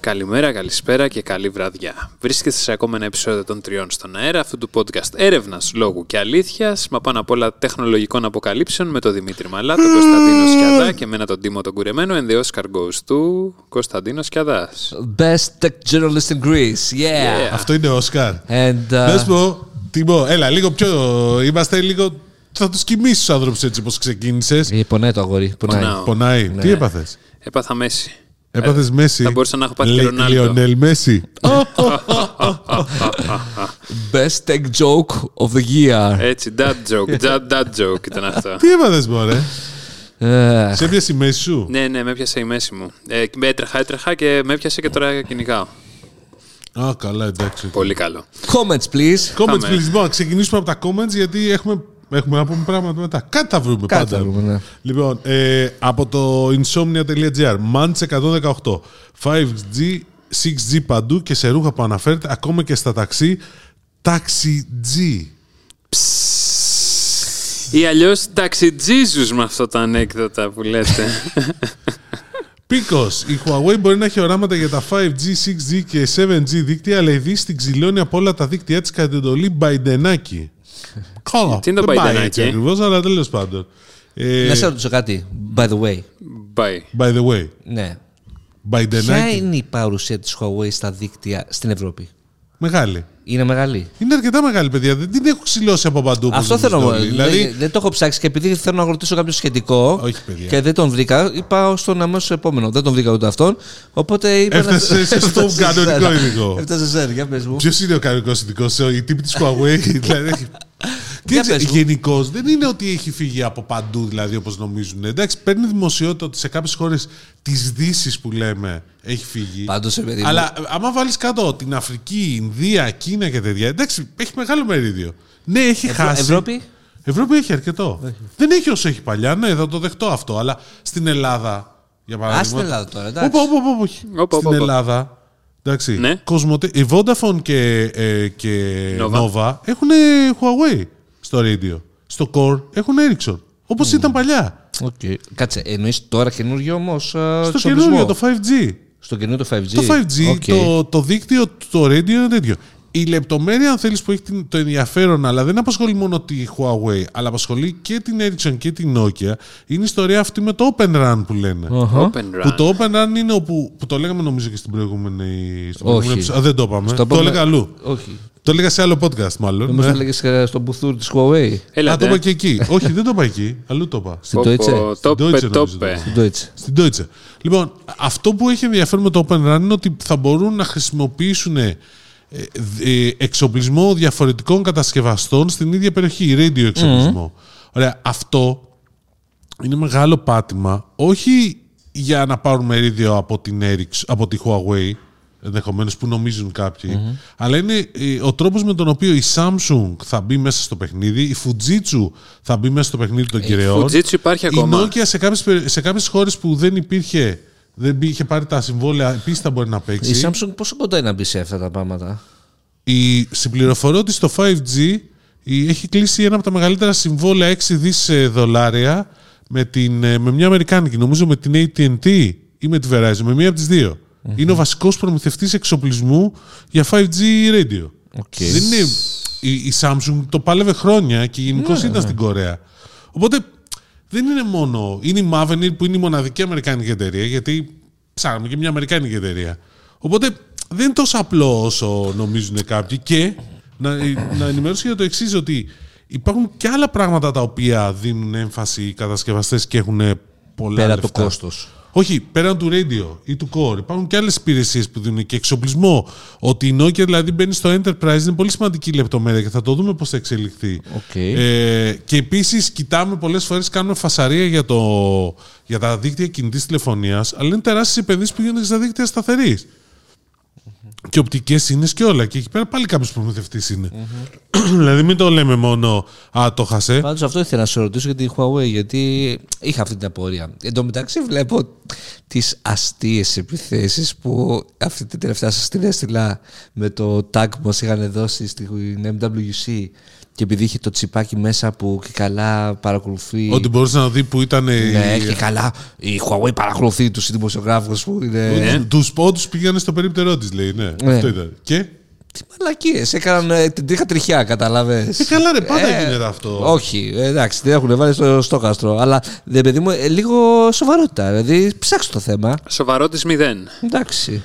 Καλημέρα, καλησπέρα και καλή βραδιά. Βρίσκεστε σε ακόμα ένα επεισόδιο των τριών στον αέρα αυτού του podcast έρευνας λόγου και αλήθειας, μα πάνω απ' όλα τεχνολογικών αποκαλύψεων με τον Δημήτρη Μαλά, τον Κωνσταντίνο Σκιαδά και εμένα τον Τίμο τον Κουρεμένο. And the Oscar goes του Κωνσταντίνο Σκιαδάς. Best tech journalist in Greece. Yeah. Yeah. Αυτό είναι Όσκαρ. And, uh, Να σου πω, Τιμό, έλα, λίγο πιο. Είμαστε λίγο. Θα τους κοιμήσεις τους άνθρωπους έτσι όπως ξεκίνησες. ε, πονάει το αγόρι. Πονάει. Πονάω. Πονάει. Ναι. Τι έπαθες; Έπαθα μέση. Έπαθε Μέση; θα μπορούσα να έχω πάθει και Λε- Ρονάλντο. Λιονέλ Μέση; Best tech joke of the year. Έτσι, dad joke, dad, dad joke ήταν αυτό. Τι έπαθε, Μωρέ; Ε, Σε έπιασε η μέση σου; ναι, ναι, με έπιασε η μέση μου. Ε, με έτρεχα, έτρεχα και με έπιασε και τώρα κυνηγάω. Α, καλά, εντάξει. Πολύ καλό. comments, please. Comments, Πάμε. please. Λοιπόν, να ξεκινήσουμε από τα comments γιατί έχουμε, έχουμε να πούμε πράγματα μετά. Κάτι θα βρούμε Κάτι πάντα. θα βρούμε, ναι. Λοιπόν, ε, από το insomnia.gr. Mantz 118. 5G, 6G παντού και σε ρούχα που αναφέρεται ακόμα και στα ταξί. Taxi G. Ή αλλιώ ταξιτζίζου με αυτό τα ανέκδοτα που λέτε. Πίκο. Η Huawei μπορεί να έχει οράματα για τα 5G, 6G και 7G δίκτυα, αλλά η Δύση την ξυλώνει από όλα τα δίκτυα τη κατά την εντολή Μπαϊντενάκη. Καλά. Τι είναι το Δεν πάει Baidenaki? έτσι ακριβώς, αλλά τέλος πάντων. Ε, Να σε ρωτήσω κάτι, by the way. Bye. by the way, Ναι. Ποια Μπαϊντενάκη. είναι η παρουσία της Huawei στα δίκτυα στην Ευρώπη; Μεγάλη. Είναι μεγάλη; Είναι αρκετά μεγάλη, παιδιά. Δεν την έχω ξυλώσει από παντού. όπως Αυτό θέλω νομίζετε να όλοι. δηλαδή... Δηλαδή, Δεν το έχω ψάξει και επειδή θέλω να ρωτήσω κάποιο σχετικό Όχι, παιδιά. και δεν τον βρήκα, είπα στον αμέσως επόμενο. Δεν τον βρήκα ούτε αυτόν. Οπότε είπα. να- Έφτασε στο Έφτασε σε κανονικό σένα. ειδικό. Έφτασε σε σένα, για πες μου. Ποιος είναι ο κανονικός ειδικός, η τύπη της Huawei. δηλαδή. Για πες μου. Γενικώς δεν είναι ότι έχει φύγει από παντού, δηλαδή όπως νομίζουν. Εντάξει, παίρνει δημοσιότητα ότι σε κάποιες χώρες της Δύσης που λέμε έχει φύγει. Πάντως, ρε παιδί μου. Αλλά άμα βάλεις κάτω την Αφρική, Ινδία, Κίνα και τέτοια, εντάξει, έχει μεγάλο μερίδιο. Ναι, έχει Ευρω- χάσει. Ευρώπη; Ευρώπη έχει αρκετό. Δεν έχει όσο έχει παλιά, ναι, θα το δεχτώ αυτό. Αλλά στην Ελλάδα, για παράδειγμα. Α στην Ελλάδα τώρα, εντάξει. Όπα, όπα, όπα, όχι. Όπα, Στην όπα, όπα. Ελλάδα. Εντάξει. Ναι. Κοσμοτε... Η Vodafone και, ε, και Nova. Nova έχουν Huawei στο radio. Στο core έχουν Ericsson. Όπως ήταν παλιά. Οκ. Κάτσε, εννοείς τώρα καινούργιο όμως. Στο καινούριο, το 5G. Στο καινούριο το 5G. Το 5G, Οκ. το, το δίκτυο, το radio είναι τέτοιο. Η λεπτομέρεια, αν θέλεις, που έχει την- το ενδιαφέρον, αλλά δεν απασχολεί μόνο τη Huawei, αλλά απασχολεί και την Ericsson και την Nokia, είναι η ιστορία αυτή με το Open RAN που λένε. Open Που RAN. το Open RAN είναι όπου. που το λέγαμε νομίζω και στην προηγούμενη. στο προηγούμενο Όχι. επεισόδιο. Α, δεν το είπαμε. Στο το επόμενο- έλεγα αλλού. Όχι. Το έλεγα σε άλλο podcast, μάλλον. Νομίζω Ναι. το έλεγες στο μπουθούρ της Huawei. Α, Έλατε. το είπα και εκεί. Όχι, δεν το είπα εκεί. Αλλού το είπα. Στην Πω, Deutsche. πω, Στην Τόπε, Deutsche νομίζω το τόπε. είπα. Στην Deutsche. Στην Deutsche. Λοιπόν, αυτό που έχει ενδιαφέρον με το Open RAN είναι ότι θα μπορούν να χρησιμοποιήσουν ε, ε, εξοπλισμό διαφορετικών κατασκευαστών στην ίδια περιοχή, radio εξοπλισμό. Ωραία, αυτό είναι μεγάλο πάτημα, όχι για να πάρουν μερίδιο από την Ericsson, από τη Huawei, ενδεχομένως που νομίζουν κάποιοι, αλλά είναι ε, ο τρόπος με τον οποίο η Samsung θα μπει μέσα στο παιχνίδι, η Fujitsu θα μπει μέσα στο παιχνίδι των κυριών. Fujitsu υπάρχει Η ακόμα. Nokia σε κάποιες, περι- σε κάποιες χώρες που δεν υπήρχε, δεν είχε πάρει τα συμβόλαια, επίσης θα μπορεί να παίξει. Η Samsung πόσο κοντά είναι να μπει σε αυτά τα πράγματα. Η συμπληροφορώ ότι στο 5G η- έχει κλείσει ένα από τα μεγαλύτερα συμβόλαια 6 δις ε, δολάρια με, την, ε, με μια Αμερικάνικη, νομίζω με την AT&T ή με τη Verizon, με μία από τις δυο Είναι ο βασικός προμηθευτής εξοπλισμού για 5G radio. OK. Δεν είναι, η, η Samsung το πάλευε χρόνια και γενικώς ήταν στην Κορέα. Οπότε δεν είναι μόνο. Είναι η Mavenir που είναι η μοναδική Αμερικάνικη εταιρεία, γιατί ψάχνουμε και μια Αμερικάνικη εταιρεία. Οπότε δεν είναι τόσο απλό όσο νομίζουν κάποιοι. Και να, να ενημερώσω για το εξής, ότι υπάρχουν και άλλα πράγματα τα οποία δίνουν έμφαση οι κατασκευαστές και έχουν πολλά Πέρα λεφτά. το κόστος. Όχι, πέραν του radio ή του core. Υπάρχουν και άλλες υπηρεσίες που δίνουν και εξοπλισμό. Ότι η Nokia δηλαδή μπαίνει στο enterprise είναι πολύ σημαντική λεπτομέρεια και θα το δούμε πώς θα εξελιχθεί. Οκ. Ε, και επίσης κοιτάμε πολλές φορές, κάνουμε φασαρία για, το, για τα δίκτυα κινητής τηλεφωνίας, αλλά είναι τεράστιες επενδύσεις που γίνονται στα δίκτυα σταθερής. Και οπτικές είναι και όλα. Και εκεί πέρα πάλι κάποιος προμηθευτής είναι. δηλαδή μην το λέμε μόνο Α, το χασέ. Πάντως αυτό ήθελα να σε ρωτήσω για τη Huawei, γιατί είχα αυτή την απορία. Εν τω μεταξύ βλέπω τις αστείες επιθέσεις που αυτή την τελευταία σας την έστειλα με το tag που μας είχαν δώσει στην MWC και επειδή είχε το τσιπάκι μέσα που και καλά παρακολουθεί. Ότι μπορούσε να δει που ήταν. Ναι, και καλά. Η Huawei παρακολουθεί τους δημοσιογράφους που είναι. Τους πόντους πήγανε στο περίπτερό της, λέει. Ναι, Ναι. αυτό ήταν. Και; Τι μαλακίες. Έκαναν ε, την τρίχα τριχιά, κατάλαβες. Ε, καλά, ρε, πάντα γίνεται αυτό. Όχι, ε, εντάξει, την έχουν βάλει στο στόχαστρο. Αλλά δε παιδί μου, ε, λίγο σοβαρότητα. Δηλαδή, ψάξτε το θέμα. Σοβαρό τη μηδέν. Εντάξει.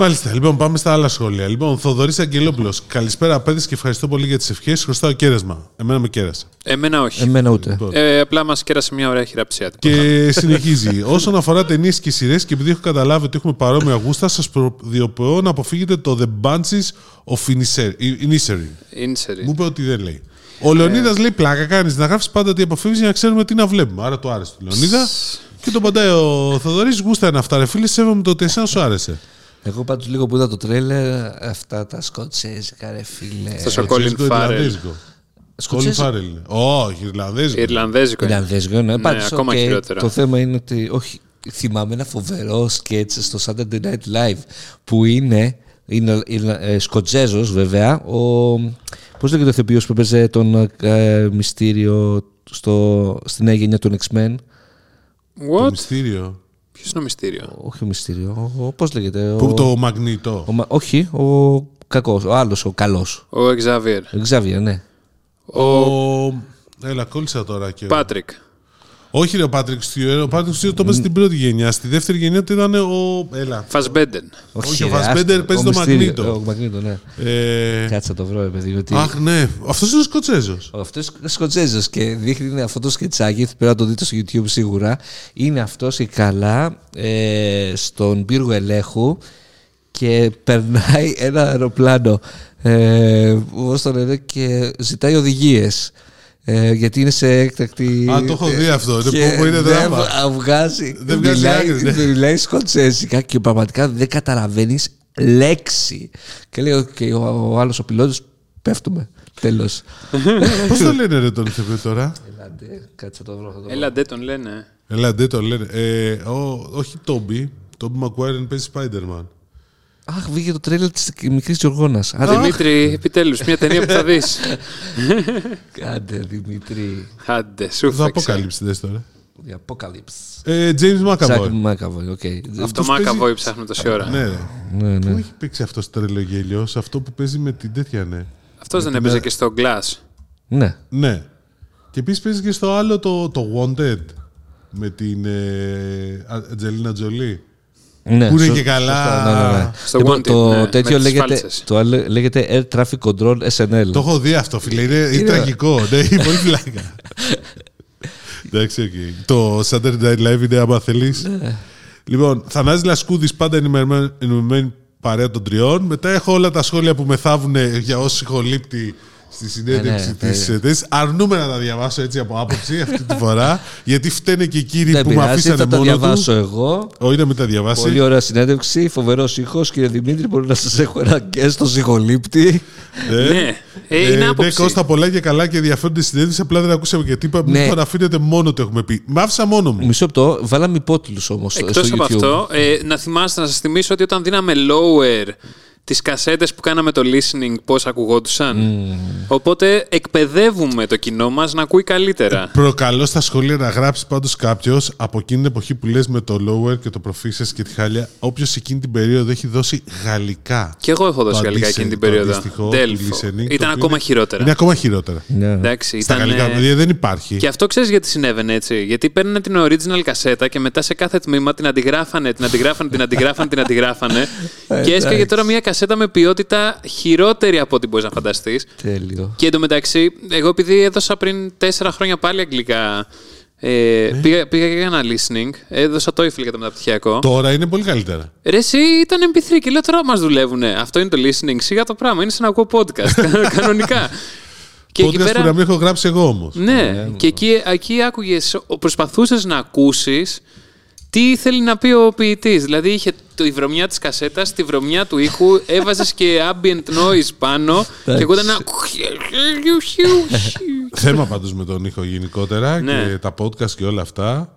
Μάλιστα, λοιπόν, πάμε στα άλλα σχόλια. Λοιπόν, Θοδωρής Αγγελόπουλος. Καλησπέρα, παιδες, και ευχαριστώ πολύ για τις ευχές. Χρωστάω κέρασμα. Εμένα με κέρασε. Εμένα όχι. Εμένα ούτε. Λοιπόν. Ε, απλά μας κέρασε μια ωραία χειραψία. Και συνεχίζει. Όσον αφορά ταινίες και σειρές, και επειδή έχω καταλάβει ότι έχουμε παρόμοια γούστα, σας προδιοποιώ να αποφύγετε το The Bunches of Inishery. Ίνσερι. Μου είπε ότι δεν λέει. Ο Λεωνίδας λέει πλάκα κάνεις να γράφεις πάντα ότι αποφεύγει για να ξέρουμε τι να βλέπουμε. Άρα το άρεσε του Λεωνίδα. Και τον παντάει ο Θοδωρής. Γούστα είναι αυτά, ρε φίλε. Σέβομαι το ότι εσένα σου άρεσε. Εγώ πάντως λίγο που είδα το τρέλερ, αυτά τα σκοτσέζικα, ρε φίλε. Στο ο Colin Ιρλανδέζικο, Farrell. Ιρλανδέζικο. Colin Σκοτσέζικο. Farrell είναι. Όχι, Ιρλανδέζικο. Ιρλανδέζικο. είναι. Ιρλανδέζικο, ναι. Πάντως, ακόμα οκ, χειρότερα. Το θέμα είναι ότι. Όχι, θυμάμαι ένα φοβερό σκέτς στο Saturday Night Live που είναι. Είναι ε, Σκοτσέζος βέβαια. Ο, πώς λέγεται ο ηθοποιός που έπαιζε τον ε, μυστήριο στο, στη νέα γενιά των X-Men; Το What? μυστήριο. Ποιο είναι το μυστήριο. Όχι μυστήριο. Ο, πώς λέγεται. Που ο, το Magneto. ο, μα- όχι, ο κακός. Ο άλλος, ο καλός. Ο Xavier. Ο Xavier, ναι. Ο... Έλα, κόλλησα τώρα και. Πάτρικ. Όχι, ρε, ο Πάτρικ Στιούερ. Ο Πάτρικ Στιούερ το έπαιζε στην πρώτη γενιά. Στη δεύτερη γενιά το ήταν ο. Έλα. Fassbender. Όχι, ο ρε, Fassbender άστο. παίζει Ο το Μυστήριο. Magneto. Ο Magneto, ναι. Ε... Κάτσε να το βρω, ρε παιδί. Γιατί... Αχ, ναι. Αυτός είναι ο Σκοτσέζος. Αυτός είναι Σκοτσέζος και δείχνει αυτό το σκετσάκι. Πρέπει να το δείτε στο YouTube σίγουρα. Είναι αυτός και καλά ε, στον πύργο ελέγχου και περνάει ένα αεροπλάνο. Ε, πώς το λένε, και ζητάει οδηγίες. Ε, γιατί είναι σε έκτακτη. Α, το έχω δει αυτό. Είναι Και που- που είναι δεν δράμα. β- βγάζει. Δεν βγάζει μιλάει, άκρη, ναι. μιλάει σκοτσέζικα και πραγματικά δεν καταλαβαίνεις λέξη. Και λέει: «Οκ, ο, ο άλλος ο πιλότος, πέφτουμε. Τέλος. Πώς το λένε ρε τον ηθοποιό τώρα; Ελάτε, κάτσε να το βρω. θα το βρω. Έλα, ντε τον λένε. Έλα, δεν το λένε. Ε, ο, όχι Τόμπι. Τόμπι Μακουάιρεν παίζει Spider-Man. Αχ, βγήκε το τρέλερ της μικρής Τζοργόνα. Άντε, Δημήτρη, επιτέλους, μια ταινία που θα δεις. Άντε, Δημήτρη. Άντε, σου Θα φέξα. αποκαλύψει δες τώρα. The Apocalypse. Ε, James Ζακ McAvoy. Μάκαβο, οκ. Αυτό Αυτός Μάκαβόη παίζει- ψάχνουμε τόση ώρα. Ναι, ρε. Ναι, Πού ναι. έχει παίξει αυτός το τρελογέλιο, σε αυτό που παίζει με την τέτοια, ναι. Αυτός δεν έπαιζε και στο Glass. Ναι. Ναι. Και επίσης παίζει και στο άλλο το, το Wanted με την ε, Ατζελίνα Τζολί. Ναι, Που είναι σω- και καλά. σωστά, ναι, ναι, ναι. Στο Λοιπόν, Wanted, το ναι, με τέτοιο τις λέγεται, φάλτσες. το άλλο λέγεται Air Traffic Control SNL. Το έχω δει αυτό, φίλε. Είναι, είναι τραγικό. Ναι, είναι πολύ φλάκα. Εντάξει, οκ. Το Saturday Night Live είναι άμα θέλεις. Ναι. Λοιπόν, Θανάζης Λασκούδης, πάντα ενημερωμένη ενημερωμένη παρέα των τριών. Μετά έχω όλα τα σχόλια που με θάβουν για όσοι συγχολήπτη στη συνέντευξη Ε, ναι, τη θέση. Αρνούμε να τα διαβάσω έτσι από άποψη αυτή τη φορά. γιατί φταίνε και οι κύριοι Δεν που με πειράζει, αφήσανε θα τα μόνο διαβάσω του. εγώ. Όχι να μην τα διαβάσει. Πολύ ωραία συνέντευξη, φοβερός ήχος. Κύριε Δημήτρη, μπορεί να σας έχω ένα και στο συγχολήπτη. Ναι, ε, είναι ναι, άποψη. Κώστα, πολλά και καλά και ενδιαφέροντα συνέντευξη. Απλά δεν ακούσαμε και τίποτα. Ναι. Μην το αφήνετε μόνο το έχουμε πει. Μ' άφησα μόνο μου. Μισό λεπτό, βάλαμε υπότιτλους όμως στο Εκτός YouTube. από αυτό, ε, να θυμάστε να σας θυμίσω ότι όταν δίναμε lower τις κασέτες που κάναμε το listening, πώς ακουγόντουσαν. Οπότε εκπαιδεύουμε το κοινό μας να ακούει καλύτερα. Προκαλώ στα σχόλια να γράψει πάντως κάποιος από εκείνη την εποχή που λες με το lower και το proficiency και τη χάλια, όποιος εκείνη την περίοδο έχει δώσει γαλλικά. Και εγώ έχω δώσει Το γαλλικά αντίστοιχο- εκείνη την το περίοδο. αντίστοιχο του Delpho. listening, το Ήταν οποίο ακόμα είναι- χειρότερα. Είναι ακόμα χειρότερα. Ναι. Εντάξει, Στα ήταν, γαλλικά ε, δηλαδή δεν υπάρχει. Και αυτό ξέρεις γιατί συνέβαινε έτσι. Γιατί παίρνανε την original κασέτα και μετά σε κάθε τμήμα την αντιγράφανε, την αντιγράφανε, την αντιγράφανε, την αντιγράφανε. και έσκαγε τώρα μια κασέτα με ποιότητα χειρότερη από ό,τι μπορείς να φανταστείς. Τέλειο. Και εντωμεταξύ, εγώ επειδή έδωσα πριν τέσσερα χρόνια πάλι αγγλικά. Ε, πήγα, πήγα και έκανα listening. Έδωσα το TOEFL για το μεταπτυχιακό. Τώρα είναι πολύ καλύτερα. Ρε, εσύ ήταν MP3 και λέω τώρα μας δουλεύουν. Αυτό είναι το listening. Σιγά το πράγμα. Είναι σαν να ακούω podcast. κανονικά. και εκεί Podcast πέρα. που να μην έχω γράψει εγώ όμως. Ναι, και εκεί, εκεί άκουγες, προσπαθούσες να ακούσεις τι θέλει να πει ο ποιητής; Δηλαδή είχε τη βρωμιά της κασέτας, τη βρωμιά του ήχου, έβαζες και ambient noise πάνω και ακούγονταν ένα. Θέμα πάντως με τον ήχο γενικότερα Ναι. και τα podcast και όλα αυτά.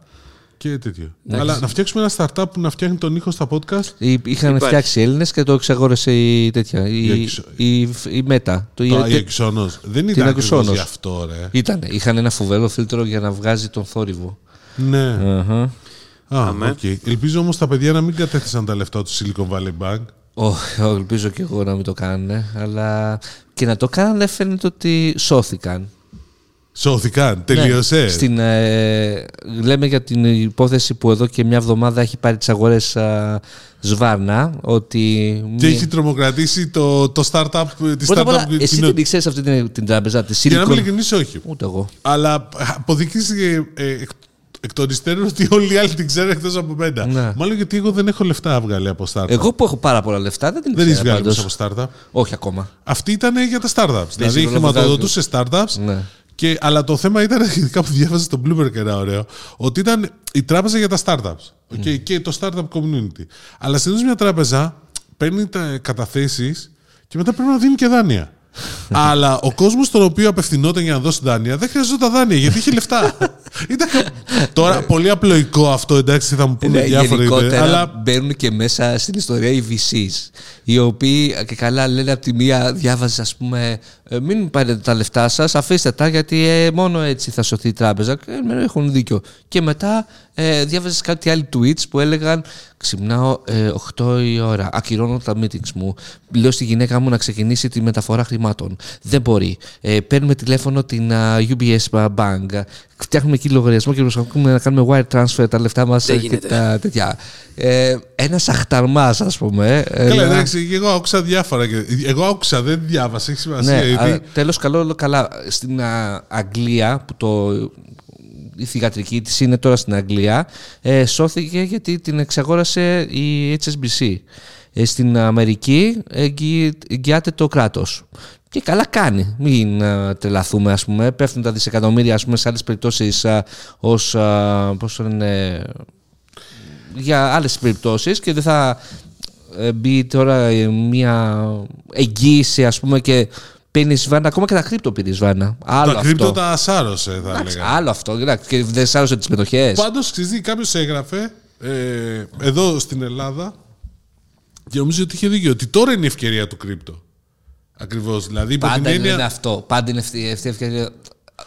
και τέτοιο. Αλλά να φτιάξουμε ένα startup που να φτιάχνει τον ήχο στα podcast; Ή- Είχαν Υπάρχει. φτιάξει Έλληνες και το εξαγόρασε η τέτοια. Η, Η Εξο- η, η Μέτα. Το, Το η- Αεξόνο. Δεν την ήταν ακριβώς Αεξόνος. γι' αυτό, ρε. Ήταν. Είχαν ένα φοβερό φίλτρο για να βγάζει τον θόρυβο. Ναι. Αχα. Α, Αμέ. οκ. Ελπίζω όμως τα παιδιά να μην κατέθεσαν τα λεφτά τους Silicon Valley Bank. Όχι, ελπίζω και εγώ να μην το κάνουν. Αλλά και να το κάνουν φαίνεται ότι σώθηκαν. Σώθηκαν. Τελείωσε. Ναι, στην, ε, λέμε για την υπόθεση που εδώ και μια εβδομάδα έχει πάρει τις αγορές α, Σβάρνα ότι... Και μία- έχει τρομοκρατήσει το, το startup, τη Πρώτα απ' όλα, startup εσύ κοινότητα. την ξέρεις αυτή την, την τράπεζα, τη Για να είμαι Silicon... ειλικρινής, όχι. Ούτε εγώ. Αλλά αποδεικνύει ε, εκ, εκ των υστέρων ότι όλοι οι άλλοι την ξέρουν εκτός από μένα. Ναι. Μάλλον γιατί εγώ δεν έχω λεφτά βγάλει από startup. Εγώ που έχω πάρα πολλά λεφτά δεν την δεν έχεις ξέρω βγάλει πάντως. μέσα από startup. Όχι ακόμα. Αυτή ήταν για τα startups. δηλαδή σίγουρα χρηματοδοτούσε startups. Ναι. Και, αλλά το θέμα ήταν, ειδικά που διάβαζες στο Bloomberg ένα ωραίο, ότι ήταν η τράπεζα για τα startups. Okay, Και το startup community. Αλλά συνήθως μια τράπεζα παίρνει τα καταθέσεις και μετά πρέπει να δίνει και δάνεια. αλλά ο κόσμος στον οποίο απευθυνόταν για να δώσει δάνεια δεν χρειαζόταν δάνεια γιατί είχε λεφτά. Ήταν κα- Τώρα πολύ απλοϊκό αυτό, εντάξει, θα μου πούνε Ναι, διάφορα. γενικότερα Αλλά μπαίνουν και μέσα στην ιστορία οι VCs, οι οποίοι ε, και καλά λένε από τη μία διάβαζες ας πούμε ε, μην πάρετε τα λεφτά σας, αφήστε τα γιατί ε, μόνο έτσι θα σωθεί η τράπεζα και ε, έχουν δίκιο. Και μετά ε, διάβαζες κάτι άλλοι tweets που έλεγαν ξυπνάω ε, 8 η ώρα, ακυρώνω τα meetings μου, λέω στη γυναίκα μου να ξεκινήσει τη μεταφορά χρημάτων. Δεν μπορεί. Ε, παίρνουμε τηλέφωνο την α, UBS Bank, φτιάχνουμε εκεί λογαριασμό και προσπαθούμε να κάνουμε wire transfer τα λεφτά μας Δεν ε, και γίνεται. τα τέτοια. Ε, ένας αχταρμάς, ας πούμε. ε, Καλά, να- εντάξει, εγώ άκουσα διάφορα. και- Εγώ άκουσα, δεν διάβασα, έχει σημασία. ναι, γιατί... α, τέλος καλό, καλά. Στην α, Αγγλία, που το, η θηγατρική της είναι τώρα στην Αγγλία, ε, σώθηκε γιατί την εξαγόρασε η HSBC. Ε, στην Αμερική εγγυ- εγγυάται το κράτος. Και καλά κάνει. Μην α, τρελαθούμε, ας πούμε. Πέφτουν τα δισεκατομμύρια, ας πούμε, σε άλλες περιπτώσεις α, ως, α, πώς το λένε, για άλλες περιπτώσεις και δεν θα ε, μπει τώρα ε, μια εγγύηση ας πούμε και παίρνεις βάνα, ακόμα και τα κρύπτο πήρες βάνα. Άλλο τα αυτό. κρύπτο τα σάρωσε, θα Εντάξει, έλεγα. άλλο αυτό. εντάξει, Και δεν σάρωσε τις μετοχές. Πάντως, ξέρεις, κάποιος έγραφε ε, εδώ στην Ελλάδα και νομίζω ότι είχε δίκιο ότι τώρα είναι η ευκαιρία του κρύπτο. Ακριβώς. Δηλαδή, υπό την Πάντα είναι έννοια. αυτό. Πάντα είναι αυτή αυτή η ευκαιρία.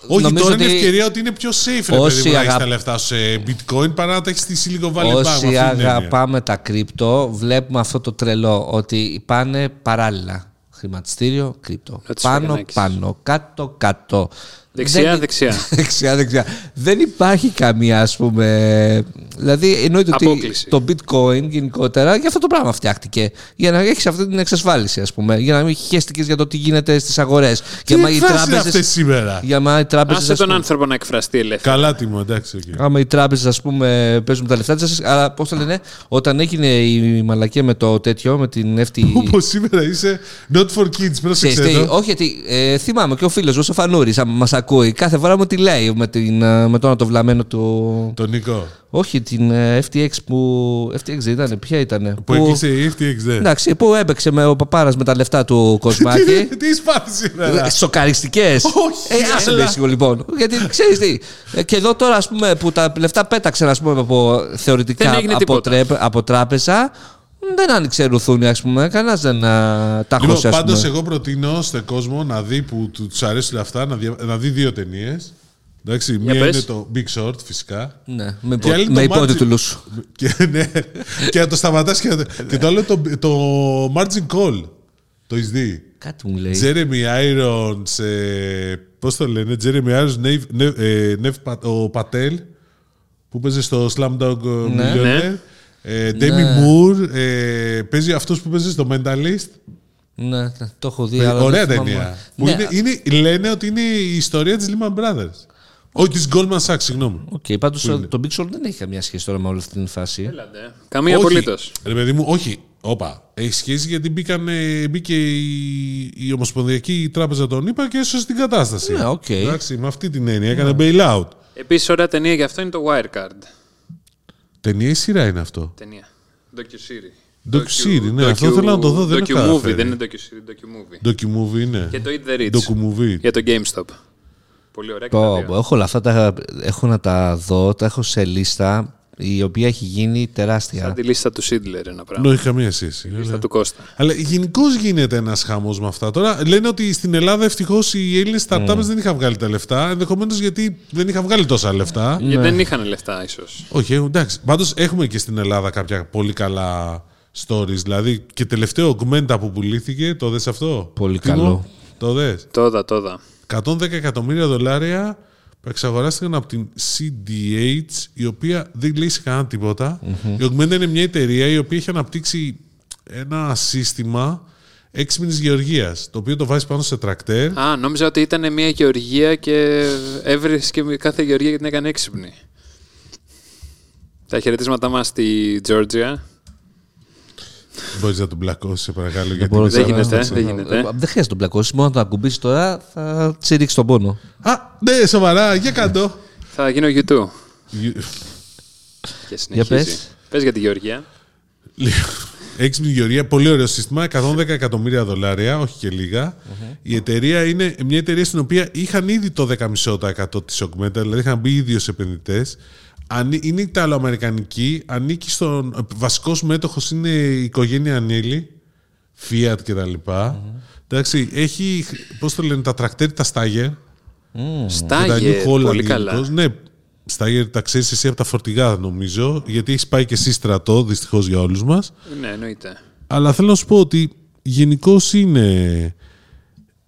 Όχι, Νομίζω τώρα είναι ότι ευκαιρία ότι είναι πιο safe ρε Όσοι παιδί μου, να έχεις αγα- τα λεφτά σου σε bitcoin παρά να τα έχεις στη Silicon Valley Bank. με αυτή Όσοι την έννοια. αγαπάμε τα κρύπτο, βλέπουμε αυτό το τρελό ότι πάνε παράλληλα. Χρηματιστήριο, κρύπτο. Να τις Πάνω, φαγενάκεις. πάνω, κάτω, κάτω. Δεξιά, Δεν- δεξιά. δεξιά, δεξιά. Δεν υπάρχει καμία, ας πούμε. Δηλαδή, εννοείται ότι Απόκληση. το bitcoin γενικότερα για αυτό το πράγμα φτιάχτηκε. Για να έχεις αυτή την εξασφάλιση, ας πούμε. Για να μην χαίστηκες για το τι γίνεται στις αγορές. Τι Για μα οι εκφράσεις είναι τράπεζε. αυτές σήμερα; Για μα οι τράπεζες, Άσε ας τον πούμε, άνθρωπο να εκφραστεί ελεύθερα. Καλά τιμό, εντάξει. οκ. Άμα οι τράπεζες, ας πούμε, παίζουν τα λεφτά της, αλλά πώς το λένε, όταν έγινε η μαλακία με το τέτοιο, με την FT. Όπω σήμερα είσαι not for kids, Ξέρεις πρόσεξε τι, το. όχι, γιατί ε, θυμάμαι και ο φίλος μου, ο Φανούρη, άμα μας ακούει, κάθε φορά μου τι λέει με, την, ε, με το το βλαμμένο του. Τον Νικό. Όχι, την ε, FTX που. FTX δεν ήταν, ποια ήταν. Που έκλεισε η FTX, δεν. Εντάξει, που έπαιξε με ο παπάρας με τα λεφτά του Κοσμάκη. Τι τι σπάθη σήμερα. Σοκαριστικές. Όχι, Ε, άσε έλα. με ήσυχο, λοιπόν. Γιατί ξέρεις τι. ε, Και εδώ τώρα, ας πούμε, που τα λεφτά πέταξαν ας πούμε, από, θεωρητικά Δεν έγινε από, τίποτα. τρέπ- από τράπεζα, δεν άνοιξε ρουθούνι, ας πούμε. Κανένας δεν α, τα Λοιπόν, χώσε, ας πάντως, πούμε. εγώ προτείνω στον κόσμο να δει που τους αρέσουν αυτά, να, δια- να δει δύο ταινίες. Εντάξει, μία πες. είναι το Big Short, φυσικά. Ναι, με, Και άλλη υπο, το με Margin- υπότιτλους. Και, ναι, και να το σταματάς και, να το- και το άλλο το, το Margin Call. Το έχεις δει; Κάτι μου λέει. Jeremy Irons, ε, πώς το λένε, Jeremy Irons, Neve, Neve, ε, Neve Pa- ο Πατέλ, που παίζει στο Slumdog Ναι. Millionaire. Ε, Demi Moore, ε, παίζει αυτός που παίζει στο Mentalist. Ναι, ναι, το έχω δει. Ε, αλλά Ωραία δεν θυμάμαι. ταινία. Που Ναι, είναι, είναι, λένε ότι είναι η ιστορία της Lehman Brothers. Όχι, της Goldman Sachs, συγγνώμη. Οκ, πάντως το Big Short δεν έχει καμία σχέση τώρα με όλη αυτή την φάση. Ελάτε. Καμία όχι, απολύτως. Ρε παιδί μου, όχι. Όπα. Έχει σχέση γιατί μπήκαν, ε, μπήκε η, η Ομοσπονδιακή Τράπεζα των ΗΠΑ και έσωσε την κατάσταση. Ναι, οκ. Εντάξει, με αυτή την έννοια. Έκανε bailout. Επίσης, ωραία ταινία για αυτό είναι το Wirecard. Ταινία ή σειρά είναι αυτό; Ταινία. Docu-series. Docu-series, ναι, αυτό θέλω να το δω, δεν έχω Docu-movie, καταφέρει. δεν είναι docu-series, docu-movie. Docu-movie είναι. Και το Eat the Rich. Docu-movie. Για το GameStop. Πολύ ωραία και τα Πω, δύο. πω, έχω όλα αυτά, τα, έχω να τα δω, τα έχω σε λίστα. Η οποία έχει γίνει τεράστια. Σαν τη λίστα του Σίντλερ ένα πράγμα. Δεν έχει καμία σχέση. Τη λίστα του Κώστα. Αλλά γενικώς γίνεται ένας χαμός με αυτά. Τώρα λένε ότι στην Ελλάδα ευτυχώς οι Έλληνες startups δεν είχαν βγάλει τα λεφτά. Ενδεχομένως γιατί δεν είχαν βγάλει τόσα λεφτά. Γιατί δεν είχαν λεφτά, ίσως. Όχι, έχουν- εντάξει. Πάντως έχουμε και στην Ελλάδα κάποια πολύ καλά stories. Δηλαδή και τελευταίο Augmenta που πουλήθηκε, το δες αυτό; Πολύ Τίμω; καλό. Το δες; Τόδα, τόδα. 110 εκατομμύρια δολάρια που εξαγοράστηκαν από την CDH, η οποία δεν λέει σε κανένα τίποτα. Η Augmenta είναι μια εταιρεία η οποία έχει αναπτύξει ένα σύστημα έξυπνης γεωργίας, το οποίο το βάζεις πάνω σε τρακτέρ. Α, νόμιζα ότι ήταν μια γεωργία και έβρισκε με κάθε γεωργία και την έκανε έξυπνη. Τα χαιρετίσματά μας στη Τζόρτζια. Μπορείς να τον μπλακώσεις, σε παρακαλώ. γιατί μπορώ είναι Δεν σαν- γίνεται, σαν- δεν γίνεται. Ε, Δεν χρειάζεται να τον πλακώσεις. Μόνο να τον ακουμπήσεις τώρα θα τσιρίξει τον πόνο. Α, ναι, σοβαρά, για κάτω. Θα γίνω YouTube. Και συνεχίζει. πες. Πες για τη γεωργία. Έξυπνη γεωργία, πολύ ωραίο σύστημα. 110 εκατομμύρια δολάρια, όχι και λιγα Η εταιρεία είναι μια εταιρεία στην οποία είχαν ήδη το 10,5% της Augmenta, δηλαδή είχαν μπει ήδη ως επενδυτές. Είναι Ιταλοαμερικανική, ανήκει στον. Βασικός μέτοχος είναι η οικογένεια Ανίλη, Fiat κτλ. Εντάξει, έχει, πώς το λένε, τα τρακτέρ, τα Stagger. Και τα Στάγερ, New Holland πολύ γενικώς. καλά. Ναι, Στάγερ τα ξέρεις εσύ από τα φορτηγά, νομίζω, γιατί έχεις πάει και εσύ στρατό, δυστυχώς για όλους μας. Ναι, εννοείται. Αλλά θέλω να σου πω ότι γενικώς είναι.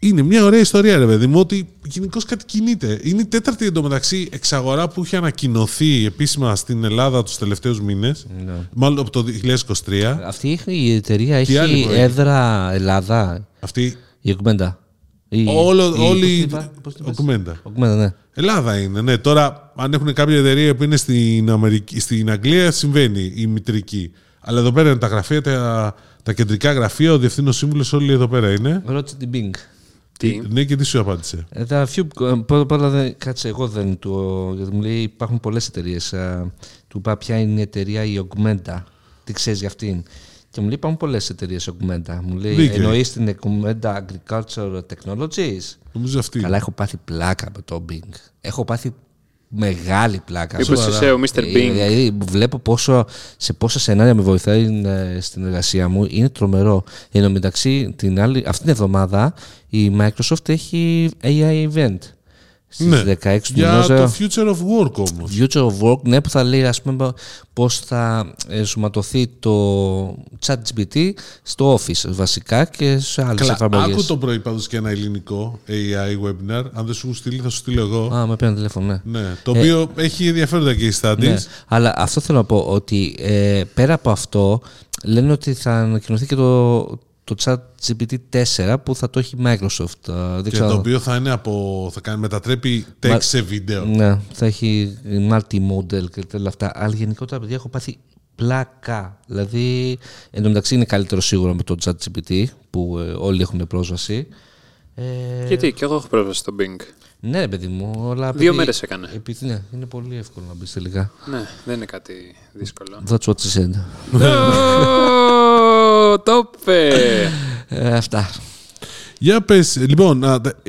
Είναι μια ωραία ιστορία, ρε παιδί μου, ότι γενικώς κάτι κινείται. Είναι η τέταρτη εντωμεταξύ εξαγορά που είχε ανακοινωθεί επίσημα στην Ελλάδα τους τελευταίους μήνες. Ναι. Μάλλον από το 2023. Αυτή έχει- η εταιρεία Τι άλλη έχει που έχει; έδρα Ελλάδα. Αυτή; Η Augmenta. Η- Όλο, η- όλη. πώς την είπα, πώς την πες; Augmenta. Augmenta, ναι. Ελλάδα είναι, ναι. Τώρα, αν έχουν κάποια εταιρεία που είναι στην, Αμερική, στην Αγγλία, συμβαίνει η μητρική. Αλλά εδώ πέρα είναι τα γραφεία, τα, τα κεντρικά γραφεία, ο διευθύνων σύμβουλος, όλοι εδώ πέρα είναι. Ρώτησε την Bing. Τι; Ναι, και τι σου απάντησε; Ε, τα few, πρώτα απ' όλα, δεν- κάτσε, εγώ δεν του. Γιατί μου λέει υπάρχουν πολλές εταιρείες. Του είπα ποια είναι η εταιρεία η Augmenta. Τι ξέρεις για αυτήν; Και μου λέει υπάρχουν πολλές εταιρείες Augmenta. Μου λέει Δίκαιο. εννοείς την Augmenta Agriculture Technologies; Νομίζω αυτή. Καλά, έχω πάθει πλάκα με το Bing. Έχω πάθει μεγάλη πλάκα. Μήπως Σοβαρά. είσαι ο Mr. Ε, Bing. Δηλαδή, βλέπω πόσο, σε πόσα σενάρια με βοηθάει ε, στην εργασία μου. Είναι τρομερό. Εν τω μεταξύ, την άλλη, αυτήν την εβδομάδα η Microsoft έχει AI event. Στις Ναι. 16 του Για μηνός, το ε, future of work όμως. Future of Work, ναι, που θα λέει ας πούμε πώς θα ενσωματωθεί το ChatGPT στο Office βασικά και σε άλλες Καλά, εφαρμογές. άκου το πρωί πάντως και ένα ελληνικό AI webinar. Αν δεν σου έχουν στείλει, θα σου στείλω εγώ. Α, με παίρνει τηλέφωνο, ναι. Ναι, το οποίο έχει ενδιαφέροντα και οι studies. Ναι, αλλά αυτό θέλω να πω ότι ε, πέρα από αυτό λένε ότι θα ανακοινωθεί και το, το chat GPT 4 που θα το έχει η Microsoft. Ε, δεν Και ξέρω. το οποίο θα είναι από. θα κάνει, μετατρέπει text Μα- σε βίντεο. Ναι, θα έχει multi-model και τέτοια αυτά. Αλλά γενικότερα, παιδιά, έχω πάθει πλάκα. Δηλαδή, εν τω μεταξύ είναι καλύτερο σίγουρα με το chat GPT που ε, όλοι έχουν πρόσβαση. Ε, Γιατί, και εγώ έχω πρόσβαση στο Bing. ναι, ρε παιδί μου, αλλά. Δύο επειδή- μέρες έκανε. Επειδή, ναι, είναι πολύ εύκολο να μπεις τελικά. Ναι, δεν είναι κάτι δύσκολο. That's what she said. Ω, Το είπε! Ε, αυτά. Για πες, λοιπόν,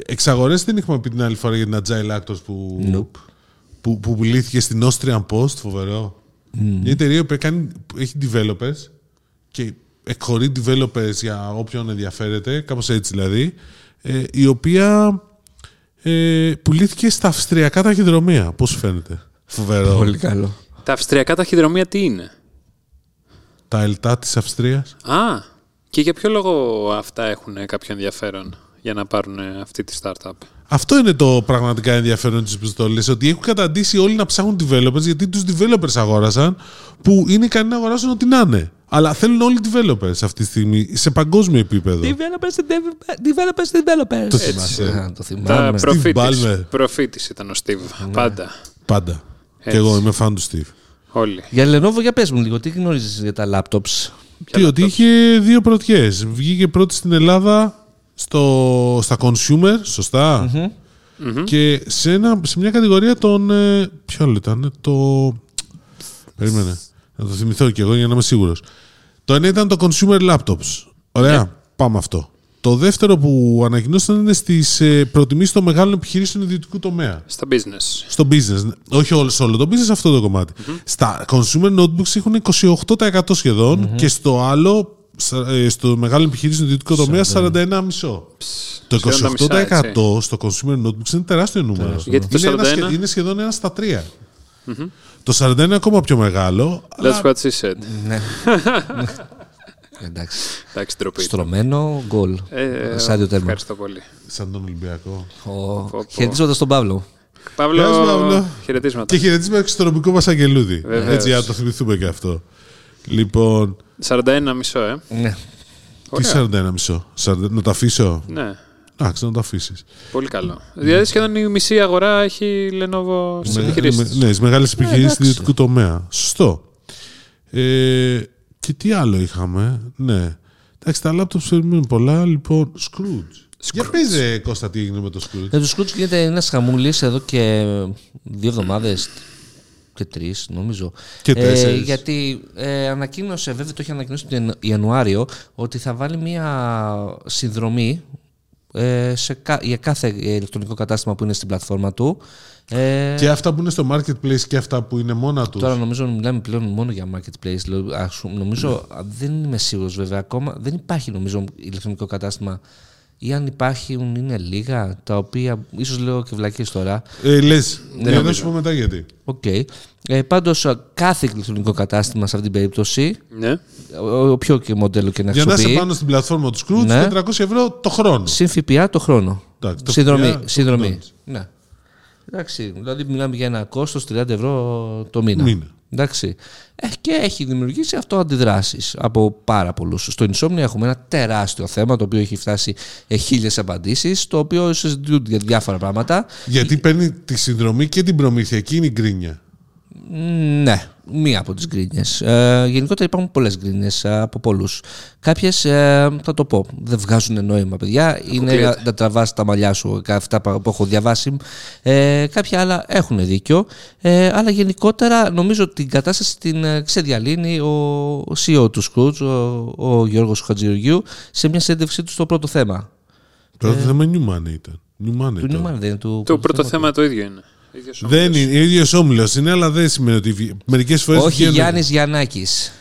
εξαγορές δεν είχαμε πει την άλλη φορά για την Agile Actors που, Nope. που, που πουλήθηκε στην Austrian Post, φοβερό. Μια εταιρεία που κάνει, που έχει developers και εκχωρεί developers για όποιον ενδιαφέρεται, κάπως έτσι δηλαδή, ε, η οποία ε, πουλήθηκε στα αυστριακά ταχυδρομεία. Πώς σου φαίνεται; Φοβερό. Πολύ καλό. Τα αυστριακά ταχυδρομεία τι είναι; Τα ελτά της Αυστρίας. Α, και για ποιο λόγο αυτά έχουν κάποιο ενδιαφέρον για να πάρουν αυτή τη startup; Αυτό είναι το πραγματικά ενδιαφέρον της πιστολή. Ότι έχουν καταντήσει όλοι να ψάχνουν developers γιατί τους developers αγόρασαν που είναι ικανοί να αγοράσουν ό,τι να είναι. Αλλά θέλουν όλοι developers αυτή τη στιγμή σε παγκόσμιο επίπεδο. Developers, developers, developers. Το Έτσι. θυμάσαι. Α, το Τα θυμάμαι. προφήτης, Ballmer. προφήτης ήταν ο Steve. Πάντα. Πάντα. Και Έτσι. εγώ είμαι fan του Steve. Όλοι. Για Lenovo, για πες μου λίγο, τι γνωρίζεις για τα laptops; Τι, ότι είχε δύο πρωτιές. Βγήκε πρώτη στην Ελλάδα στο, στα consumer, σωστα Και σε, ένα, σε μια κατηγορία των. Ε, ποιο άλλο ήταν, το. Περίμενε. Να το θυμηθώ κι εγώ για να είμαι σίγουρος. Το ένα ήταν το consumer laptops. Ωραία, πάμε αυτό. Το δεύτερο που ανακοινώσαν είναι στις ε, προτιμήσεις των μεγάλων επιχειρήσεων ιδιωτικού τομέα. Στα business. Στο business. Όχι όλο, σε όλο το business, αυτό το κομματι Στα consumer notebooks έχουν 28% σχεδον και στο άλλο, στα- ε, στο μεγάλο επιχειρήσεων ιδιωτικό τομέα, 41,5%. Το σχεδόν τα μισά, 28% στο consumer notebooks είναι τεράστιο νούμερο. Γιατί το είναι, ένας 41? σχε- είναι σχεδόν ένα στα τρία. Το 41 είναι ακόμα πιο μεγάλο. That's αλλά what she said. Ναι. Εντάξει. Εντάξει, ντροπή. Στρωμένο γκολ. Ε, Σάδιο τέρμα. Ευχαριστώ πολύ. Σαν τον Ολυμπιακό. Ο... Χαιρετίζοντας τον Παύλο. Παύλο, Γεια σου, Παύλο. χαιρετίσματα. Και χαιρετίσουμε στο νομικό μα Αγγελούδη. Βεβαίως. Έτσι, να το θυμηθούμε και αυτό. Λοιπόν, 41 μισό, ε. Ναι. τι 41 μισό; 40 Να το αφήσω; Ναι, Εντάξει, να το αφήσεις. πολύ καλό. Δηλαδή σχεδόν η μισή αγορά έχει Lenovo στις επιχειρήσεις. της. Ναι, στι μεγάλες επιχειρήσεις του εντάξει. ιδιωτικού τομέα. Σωστό. Ε, και τι άλλο είχαμε; Ναι. Εντάξει, τα λάπτοπ περιμένουν πολλά. Λοιπόν, Scrooge. Για πες ρε, Κώστα τι έγινε με το Scrooge. Με του Σκούτ γίνεται ένας χαμούλης εδώ και δύο εβδομάδες και τρεις, νομίζω. Και τέσσερις. γιατί ε, ανακοίνωσε, βέβαια το είχε ανακοινώσει τον Ιαν- Ιανουάριο, ότι θα βάλει μία συνδρομή ε, σε, κα- για κάθε ηλεκτρονικό κατάστημα που είναι στην πλατφόρμα του. Ε, Και αυτά που είναι στο marketplace και αυτά που είναι μόνα τους. Τώρα νομίζω μιλάμε πλέον μόνο για marketplace. λέω, ας πούμε, νομίζω, δεν είμαι σίγουρος βέβαια ακόμα, δεν υπάρχει νομίζω ηλεκτρονικό κατάστημα ή αν υπάρχουν είναι λίγα, τα οποία ίσως λέω και βλακείες τώρα. Ε, Λες. Ναι, να νομίζω. σου πω μετά γιατί. Οκ. Ε, πάντως α, κάθε ηλεκτρονικό κατάστημα σε αυτή την περίπτωση, Ναι. ο- όποιο και μοντέλο και να Για να είσαι χρησιμοποιεί, πάνω στην πλατφόρμα του Skroutz, Ναι. 400 ευρώ το χρόνο. συν ΦΠΑ το χρόνο. Εντάξει, το συνδρομή. ΦΠΑ το συνδρομή. πληρώνεις. Ναι. Εντάξει, δηλαδή μιλάμε για ένα κόστος 30 ευρώ το μήνα. Μήνα. Εντάξει. Ε, και έχει δημιουργήσει αυτό αντιδράσεις από πάρα πολλούς. Στο Insomnia έχουμε ένα τεράστιο θέμα το οποίο έχει φτάσει ε, χίλιες απαντήσεις το οποίο συζητούνται για διάφορα πράγματα. Γιατί παίρνει τη συνδρομή και την προμήθεια. Εκείνη η γκρίνια. Μ, Ναι, μία από τις γκρίνιες. Ε, γενικότερα υπάρχουν πολλές γκρίνιες ε, από πολλούς. Κάποιες, ε, θα το πω, δεν βγάζουν νόημα, παιδιά. Είναι να, να τραβάς τα μαλλιά σου, κα- αυτά που που έχω διαβάσει. Ε, κάποια άλλα έχουν δίκιο. Ε, αλλά γενικότερα νομίζω ότι την κατάσταση την ε, ξεδιαλύνει ο, ο CEO του Scrooge, ο, ο Γιώργος Χατζηργιού, σε μια συνέντευξή του στο πρώτο θέμα. Πρώτο θέμα New Money ήταν. New Money Του τώρα. Newman δεν είναι του... Το πρώτο θέμα το ίδιο είναι. Ίδιος Δεν είναι, ο ίδιος όμιλος είναι, αλλά δεν σημαίνει ότι μερικές φορές. Όχι Γιάννης Γιαννάκης.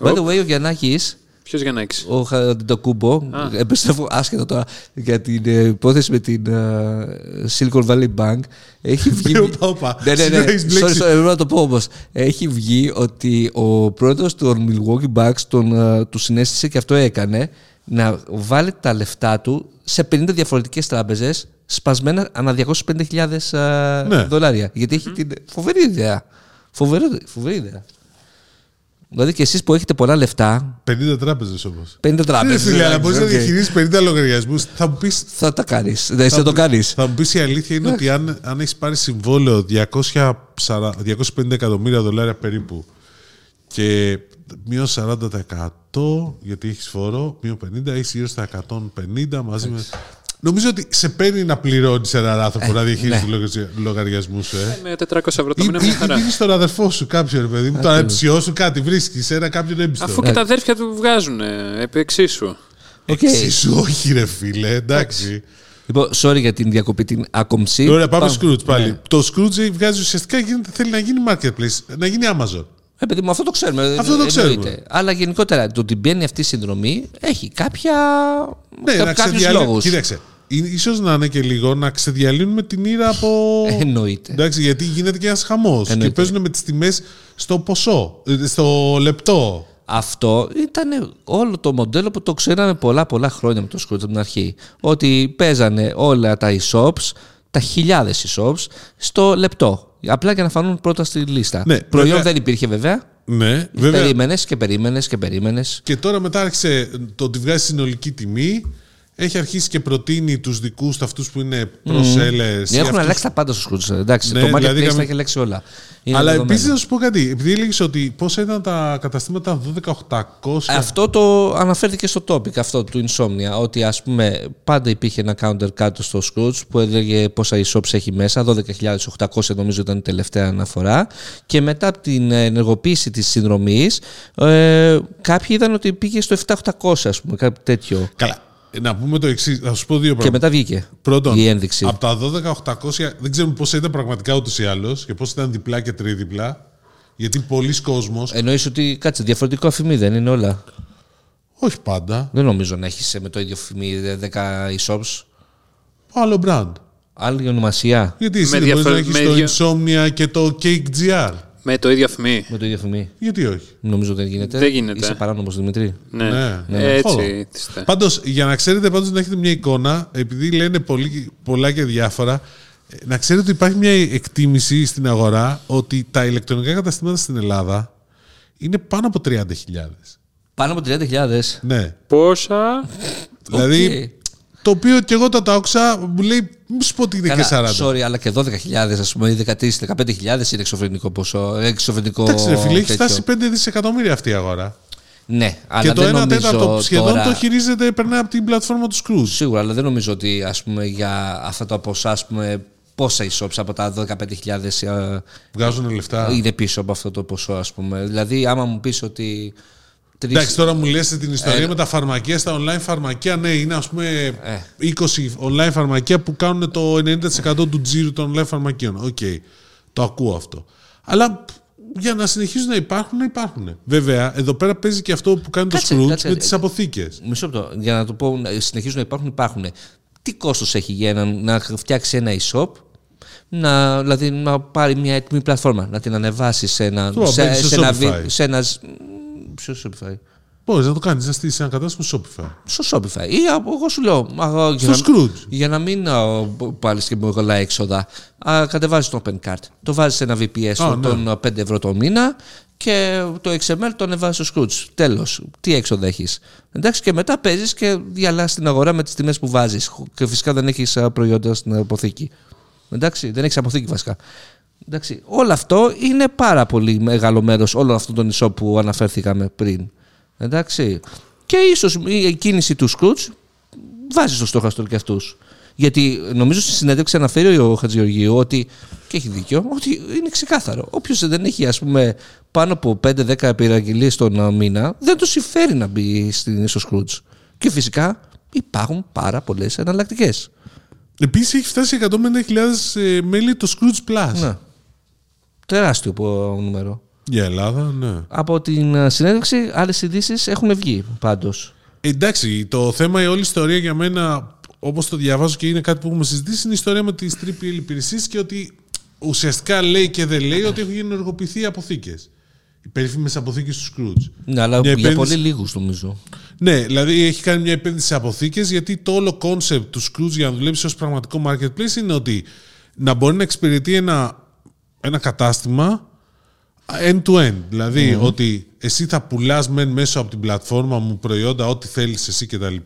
By the way, ο Γιαννάκης Ποιος για να έχεις. Ο Χαντοκούμπο, επιστρέφω άσχετα τώρα για την ε, υπόθεση με την ε, Silicon Valley Bank. Έχει βγει. Όπα, όπα. ναι, ναι, ναι. Σήμερα έχεις Sorry, μπλέξει. sorry, πρέπει να το πω όμως. Έχει βγει ότι ο πρόεδρος των Milwaukee Bucks τον, ε, του συνέστησε και αυτό έκανε να βάλει τα λεφτά του σε 50 διαφορετικές τράπεζες σπασμένα ανά 250.000 ε, Ναι. δολάρια. Γιατί έχει την φοβερή ιδέα. Φοβερή, φοβερή ιδέα. Δηλαδή και εσείς που έχετε πολλά λεφτά, 50 τράπεζες όμως. 50 Δεν τράπεζες. φίλε, αλλά μπορείς να οκ. διαχειρίσεις 50 λογαριασμούς. Θα μου πει. Θα τα κάνεις. Δεν θα το κάνεις. Θα μου πεις η αλήθεια είναι ότι αν, αν έχεις πάρει συμβόλαιο 200, 250 εκατομμύρια δολάρια περίπου και μείον 40% γιατί έχεις φόρο, μείον 50, έχεις γύρω στα 150 μαζί με. Νομίζω ότι σε παίρνει να πληρώνεις έναν άνθρωπο να διαχειρίσει ναι. τους λογαριασμούς σου, ε. Με 400 ευρώ το Ή μήνα μια χαρά. δίνει στον αδερφό σου κάποιον, ρε παιδί μου, τον ανεψιό σου κάτι, βρίσκεις ένα κάποιον έμπιστο. Αφού και τα αδέρφια του βγάζουν ε, επί εξίσου. Οκ. Εξίσου, όχι, ρε φίλε, εντάξει. Λοιπόν, sorry για την διακοπή την άκομψη. Ωραία, πάμε Πάμε. Skroutz πάλι. Ναι. Το Skroutz βγάζει ουσιαστικά γίνεται, θέλει να γίνει marketplace, να γίνει Amazon. Ε, παιδί μου, αυτό το ξέρουμε. Αυτό το εννοείται. ξέρουμε. Αλλά γενικότερα το ότι μπαίνει αυτή η συνδρομή έχει κάποια. Ναι, κα- να κάποιους ξεδιαλύνουμε. λόγους. Κοίταξε. ίσως να είναι και λίγο να ξεδιαλύνουμε την ήρα από. Εννοείται. Εντάξει, γιατί γίνεται και ένας χαμός. Και Εννοείται. παίζουν με τις τιμές στο ποσό, ε, στο λεπτό. Αυτό ήταν όλο το μοντέλο που το ξέραμε πολλά πολλά χρόνια με το Scrooge από την αρχή. Ότι παίζανε όλα τα e-shops, τα χιλιάδες e-shops, στο λεπτό. Απλά για να φανούν πρώτα στη λίστα. Ναι, Προϊόν βέβαια. δεν υπήρχε βέβαια. Ναι, βέβαια. Περίμενες και περίμενες και περίμενες. Και τώρα μετά άρχισε το ότι βγάζει συνολική τιμή. Έχει αρχίσει και προτείνει τους δικούς του αυτούς που είναι προσέλε. Έχουν αλλάξει τα πάντα στο Scrooge. Εντάξει, Ναι, το δηλαδή marketplace είχαμε- τα έχει αλλάξει όλα. Είναι Αλλά δεδομένο. επίσης να σου πω κάτι. Επειδή έλεγες ότι πόσα ήταν τα καταστήματα 12.800. Αυτό το αναφέρθηκε στο topic αυτό του Insomnia, ότι ας πούμε πάντα υπήρχε ένα counter κάτω στο Scrooge που έλεγε πόσα e-shops έχει μέσα, 12.800 νομίζω ήταν η τελευταία αναφορά και μετά από την ενεργοποίηση της συνδρομής ε, κάποιοι είδαν ότι πήγε στο 7.800 ας πούμε, κάτι τέτοιο. Καλά. Ε, Να πούμε το εξής. Θα σου πω δύο Και πράγματα. μετά βγήκε Πρώτον, η ένδειξη. από τα 12.800, δεν ξέρουμε πώ ήταν πραγματικά ούτως ή άλλως και πώ ήταν διπλά και τριδιπλά. Γιατί πολλοί κόσμος, Εννοείς ότι κάτσε, διαφορετικό αφημί δεν είναι όλα; όχι πάντα, Δεν νομίζω να έχεις με το ίδιο αφημί 10 e-shops. άλλο brand. Άλλη ονομασία Γιατί εσύ Με δεν μπορείς να διαφορε- έχεις με το Insomnia και το Cake GR. Με το ίδιο αφημί. με το ίδιο αφημί. Γιατί όχι; Νομίζω δεν γίνεται. Δεν γίνεται. Είσαι παράνομος Δημητρή. Ναι, Ναι, ναι. έτσι. Χώρο. τίστε. Πάντως, για να ξέρετε πάντως να έχετε μια εικόνα, επειδή λένε πολύ, πολλά και διάφορα, ε, να ξέρετε ότι υπάρχει μια εκτίμηση στην αγορά ότι τα ηλεκτρονικά καταστήματα στην Ελλάδα είναι πάνω από 30.000. Πάνω από 30.000. Ναι. Πόσα; Δηλαδή, το οποίο και εγώ τα τα άκουσα, μου λέει, μη σου πω ότι είναι και 40. sorry, αλλά και 12.000 ας πούμε, ή 13-15.000 είναι εξωφρενικό ποσό. Εξωφρενικό Εντάξει, ρε φίλε, έχει τέτοιο. φτάσει 5 δισεκατομμύρια αυτή η αγορά. Ναι, αλλά και το δεν 1 νομίζω τέταρτο σχεδόν τώρα... το χειρίζεται, περνάει από την πλατφόρμα του Skroutz. Σίγουρα, αλλά δεν νομίζω ότι ας πούμε, για αυτά τα ποσά, ας πούμε, πόσα e-shops από τα 15.000 ε, Βγάζουν λεφτά. είναι πίσω από αυτό το ποσό, ας πούμε. Δηλαδή, άμα μου πεις ότι. Τρεις- Εντάξει, τώρα μου λες την ιστορία Ε, με τα φαρμακεία, στα online φαρμακεία, ναι, είναι ας πούμε Ε. 20 online φαρμακεία που κάνουν το 90% του τζίρου των online φαρμακείων. Οκ, το ακούω αυτό. Αλλά για να συνεχίζουν να υπάρχουν, να υπάρχουν. Βέβαια, εδώ πέρα παίζει και αυτό που κάνει Κάτσε, το Skroutz κάτσε. με τις αποθήκες. Μισό λεπτό, για να το πω, να συνεχίζουν να υπάρχουν, υπάρχουν. Τι κόστος έχει για να, να φτιάξει ένα e-shop, να, δηλαδή να πάρει μια έτοιμη πλατφόρμα, να την ανεβάσει σε ένα. Το σε, απέξεις στο σε ένα, Shopify. βι- σε ένα. Ποιος Shopify; Μπορείς να το κάνεις, να στήσεις ένα κατάστημα στο Shopify. Στο Shopify; Ή α, εγώ σου λέω. α, για Στο να- Scrooge. Για να μην πάλι και πολλά έξοδα, κατεβάζεις το OpenCart. Το βάζεις σε ένα VPS Α, ναι. των 5 ευρώ το μήνα και το XML το ανεβάζει στο Scrooge. Τέλος. Τι έξοδα έχεις. Εντάξει, και μετά παίζεις και διαλύσει την αγορά με τις τιμές που βάζεις. Και φυσικά δεν έχεις προϊόντα στην αποθήκη. Εντάξει, δεν έχεις αποθήκη βασικά. Εντάξει, όλο αυτό είναι πάρα πολύ μεγάλο μέρος όλων αυτών των νησών που αναφέρθηκαμε πριν. Εντάξει. Και ίσως η κίνηση του Scrooge βάζει στο στόχαστρο και αυτούς. Γιατί νομίζω στη συνέντευξη αναφέρει ο Χατζηγεωργίου ότι, και έχει δίκιο, ότι είναι ξεκάθαρο. Όποιος δεν έχει ας πούμε, πάνω από 5-10 επειραγγελίε τον α, μήνα, δεν του συμφέρει να μπει στην, στο Scrooge. Και φυσικά υπάρχουν πάρα πολλές εναλλακτικές. Επίσης έχει φτάσει 150.000 ε, μέλη το Scrooge Plus. Ναι. Τεράστιο πο- νούμερο. Για Ελλάδα, ναι. Από την α, συνέντευξη, άλλες ειδήσεις έχουν βγει πάντως. Εντάξει, το θέμα, η όλη ιστορία για μένα, όπως το διαβάζω και είναι κάτι που έχουμε συζητήσει, είναι η ιστορία με τις triple υπηρεσίες και ότι ουσιαστικά λέει και δεν λέει ότι έχουν ενεργοποιηθεί οι αποθήκες. Οι περίφημες αποθήκες του Skroutz. Ναι, αλλά Μια για επένδυση- πολύ λίγους νομίζω. Ναι, δηλαδή έχει κάνει μια επένδυση σε αποθήκες γιατί το όλο concept του Skroutz για να δουλέψει ως πραγματικό marketplace είναι ότι να μπορεί να εξυπηρετεί ένα, ένα κατάστημα end-to-end. Δηλαδή ότι εσύ θα πουλάς μεν μέσω από την πλατφόρμα μου προϊόντα, ό,τι θέλεις εσύ κτλ.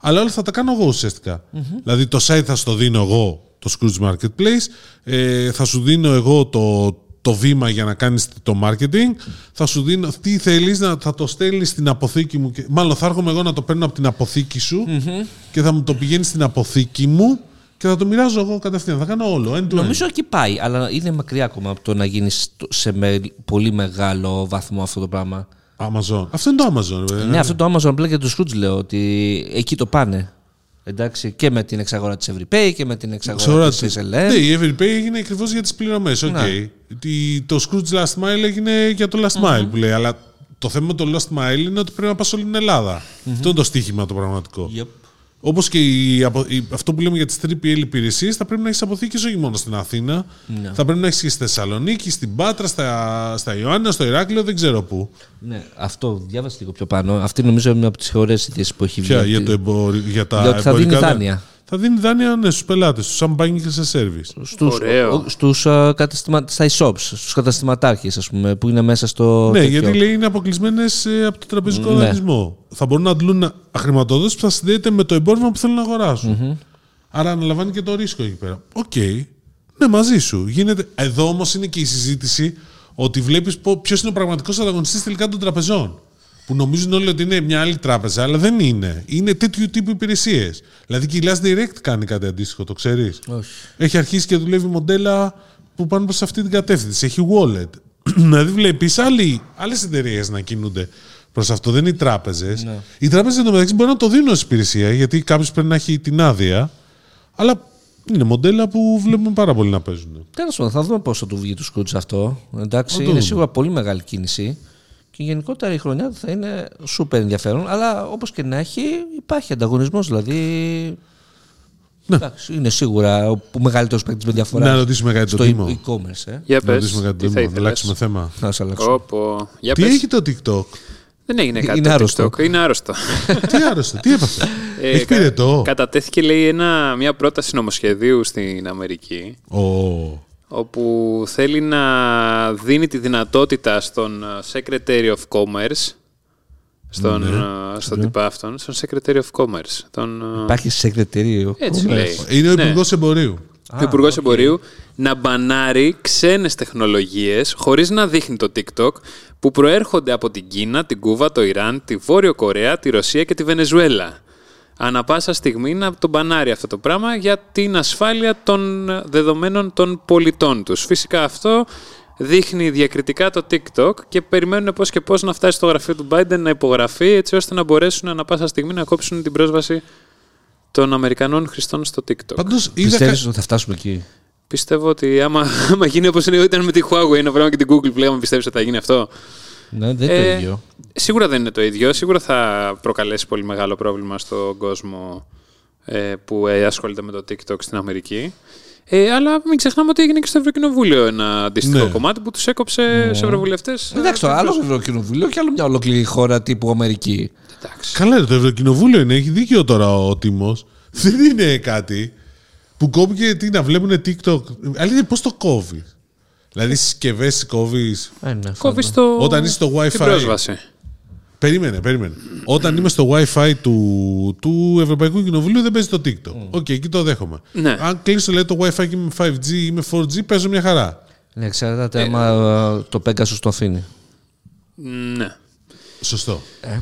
Αλλά όλα θα τα κάνω εγώ ουσιαστικά. Δηλαδή το site θα στο δίνω εγώ, το Scrooge Marketplace, ε, θα σου δίνω εγώ το, το βήμα για να κάνεις το marketing, θα σου δίνω τι θέλεις, να, θα το στέλνεις στην αποθήκη μου, και, μάλλον θα έρχομαι εγώ να το παίρνω από την αποθήκη σου και θα μου το πηγαίνει στην αποθήκη μου και θα το μοιράζω εγώ κατευθείαν. Θα κάνω όλο, end-to-end. Νομίζω εκεί πάει, αλλά είναι μακριά ακόμα από το να γίνεις σε με, πολύ μεγάλο βαθμό αυτό το πράγμα. Amazon. Αυτό είναι το Amazon, βέβαια. Ναι, αυτό το Amazon απλά και τους Scrooge λέω ότι εκεί το πάνε. Εντάξει, και με την εξαγορά της Everypay και με την εξαγορά Ξέρω της ότι- SLM. Ναι, η Everypay έγινε ακριβώς για τις πληρωμές. Οκ. Ναι. Τι- Το Skroutz Last Mile έγινε για το Last Mile που λέει. Αλλά το θέμα με το Last Mile είναι ότι πρέπει να πας όλη την Ελλάδα. Αυτό είναι το στοίχημα το πραγματικό. Yep. Όπως και η, απο- η- αυτό που λέμε για τις 3PL υπηρεσίες, θα πρέπει να έχεις αποθήκες όχι μόνο στην Αθήνα. Ναι. Θα πρέπει να έχεις και στη Θεσσαλονίκη, στην Πάτρα, στα, στα Ιωάννινα, στο Ηράκλειο, δεν ξέρω πού. Ναι, αυτό διάβασε λίγο πιο πάνω. Αυτή νομίζω είναι μια από τις ωραίες ιδέες που έχει βγει. Ποια, Ότι- για, το εμπορι... για τα Για ότι θα δίνει εμπορικά δα- δάνεια. Θα δίνει δάνεια ναι, στους πελάτες, στου σαν banking as a service. στους, Ωραίο. ο- στους, α, καταστημα, στα e-shops, στους καταστηματάρχες ας πούμε, που είναι μέσα στο Ναι, τέτοιο. γιατί λέει είναι αποκλεισμένοι από το τραπεζικό Ναι. δανεισμό. Θα μπορούν να αντλούν χρηματοδότηση που θα συνδέεται με το εμπόρευμα που θέλουν να αγοράσουν Άρα αναλαμβάνει και το ρίσκο εκεί πέρα. Οκ. Ναι, μαζί σου. Γίνεται... Εδώ όμως είναι και η συζήτηση ότι βλέπεις ποιος είναι ο πραγματικός ανταγωνιστής τελικά των τραπεζών. Που νομίζουν όλοι ότι είναι μια άλλη τράπεζα, αλλά δεν είναι. Είναι τέτοιου τύπου υπηρεσίες. Δηλαδή και η Last Direct κάνει κάτι αντίστοιχο, το ξέρεις; Όχι. Έχει αρχίσει και δουλεύει μοντέλα που πάνε προς αυτή την κατεύθυνση. Έχει wallet. δηλαδή βλέπεις άλλες εταιρείες να κινούνται προς αυτό. Δεν είναι οι τράπεζες. Ναι. Οι τράπεζες εντωμεταξύ μπορεί να το δίνουν ως υπηρεσία γιατί κάποιος πρέπει να έχει την άδεια. Αλλά είναι μοντέλα που βλέπουμε πάρα πολύ να παίζουν. Τέλος πάντων, θα δούμε πώ θα του βγει του Σκούτς αυτό. Εντάξει, Θα το είναι δούμε. σίγουρα πολύ μεγάλη κίνηση. Και γενικότερα η χρονιά θα είναι σούπερ ενδιαφέρον. Αλλά όπως και να έχει, υπάρχει ανταγωνισμός. Δηλαδή. Ναι. Εντάξει, είναι σίγουρα ο μεγαλύτερος παίκτης με διαφορά. Να ρωτήσουμε κάτι στο τον Τίμο. e-commerce. Ε. Για Να πες, ρωτήσουμε κάτι τι τον θα Τίμο. Να αλλάξουμε ήθελες. θέμα. Να σε αλλάξω. Όπο. Για Τι πες. έχει το TikTok; Δεν έγινε κάτι Είναι το άρρωστο. TikTok. Είναι άρρωστο. τι άρρωστο, τι έπαθε; Ε, έχει κα- πυρετό. Κατατέθηκε, λέει, ένα, μια πρόταση νομοσχεδίου στην Αμερική Ω. όπου θέλει να δίνει τη δυνατότητα στον ε, Secretary of Commerce στον, Ναι. ε, στον τυπά αυτόν, στον Secretary of Commerce. Τον, ε, Υπάρχει σεκρετήριο. έτσι λέει. Είναι ο Ναι. Υπουργός Εμπορίου. ο Υπουργός Εμπορίου να μπανάρει ξένες τεχνολογίες χωρίς να δείχνει το TikTok που προέρχονται από την Κίνα, την Κούβα, το Ιράν, τη Βόρειο Κορέα, τη Ρωσία και τη Βενεζουέλα. Ανά πάσα στιγμή να το μπανάρει αυτό το πράγμα για την ασφάλεια των δεδομένων των πολιτών τους. Φυσικά αυτό δείχνει διακριτικά το TikTok και περιμένουν πώς και πώς να φτάσει στο γραφείο του Biden να υπογραφεί έτσι ώστε να μπορέσουν ανά πάσα στιγμή να κόψουν την πρόσβαση των Αμερικανών χρηστών στο TikTok. Πάντως είδα. Πιστεύεις κα- ότι θα φτάσουμε εκεί; Πιστεύω ότι άμα, άμα γίνει όπως ήταν με τη Huawei ένα πράγμα και την Google Play, άμα πιστεύεις ότι θα γίνει αυτό; Ναι, δεν είναι Ε, το ίδιο. Σίγουρα δεν είναι το ίδιο. Σίγουρα θα προκαλέσει πολύ μεγάλο πρόβλημα στον κόσμο ε, που ε, ασχολείται με το TikTok στην Αμερική. Ε, αλλά μην ξεχνάμε ότι έγινε και στο Ευρωκοινοβούλιο ένα αντίστοιχο Ναι. κομμάτι που τους έκοψε σε ευρωβουλευτές. Εντάξει, το άλλο Ευρωκοινοβούλιο και άλλο μια ολόκληρη χώρα τύπου Αμερική. Εντάξει. Καλά, ρε, το Ευρωκοινοβούλιο είναι. Έχει δίκιο τώρα ο Τίμος. Δεν είναι κάτι που κόβει τι να βλέπουν TikTok. Αλήθεια, πώς το κόβεις; Δηλαδή στις συσκευές κόβεις. Ε, ναι, Κόβεις το. Όταν είσαι στο Wi-Fi. Την πρόσβαση. Περίμενε, περίμενε. Όταν είμαι στο WiFi του, του Ευρωπαϊκού Κοινοβουλίου δεν παίζει το TikTok. OK, εκεί το δέχομαι. Ναι. Αν κλείσω λέει, το WiFi και είμαι 5G ή είμαι 4G, παίζω μια χαρά. Ναι, εξαρτάται άμα ε, το Pegasus το αφήνει. Ναι. Σωστό. Ε.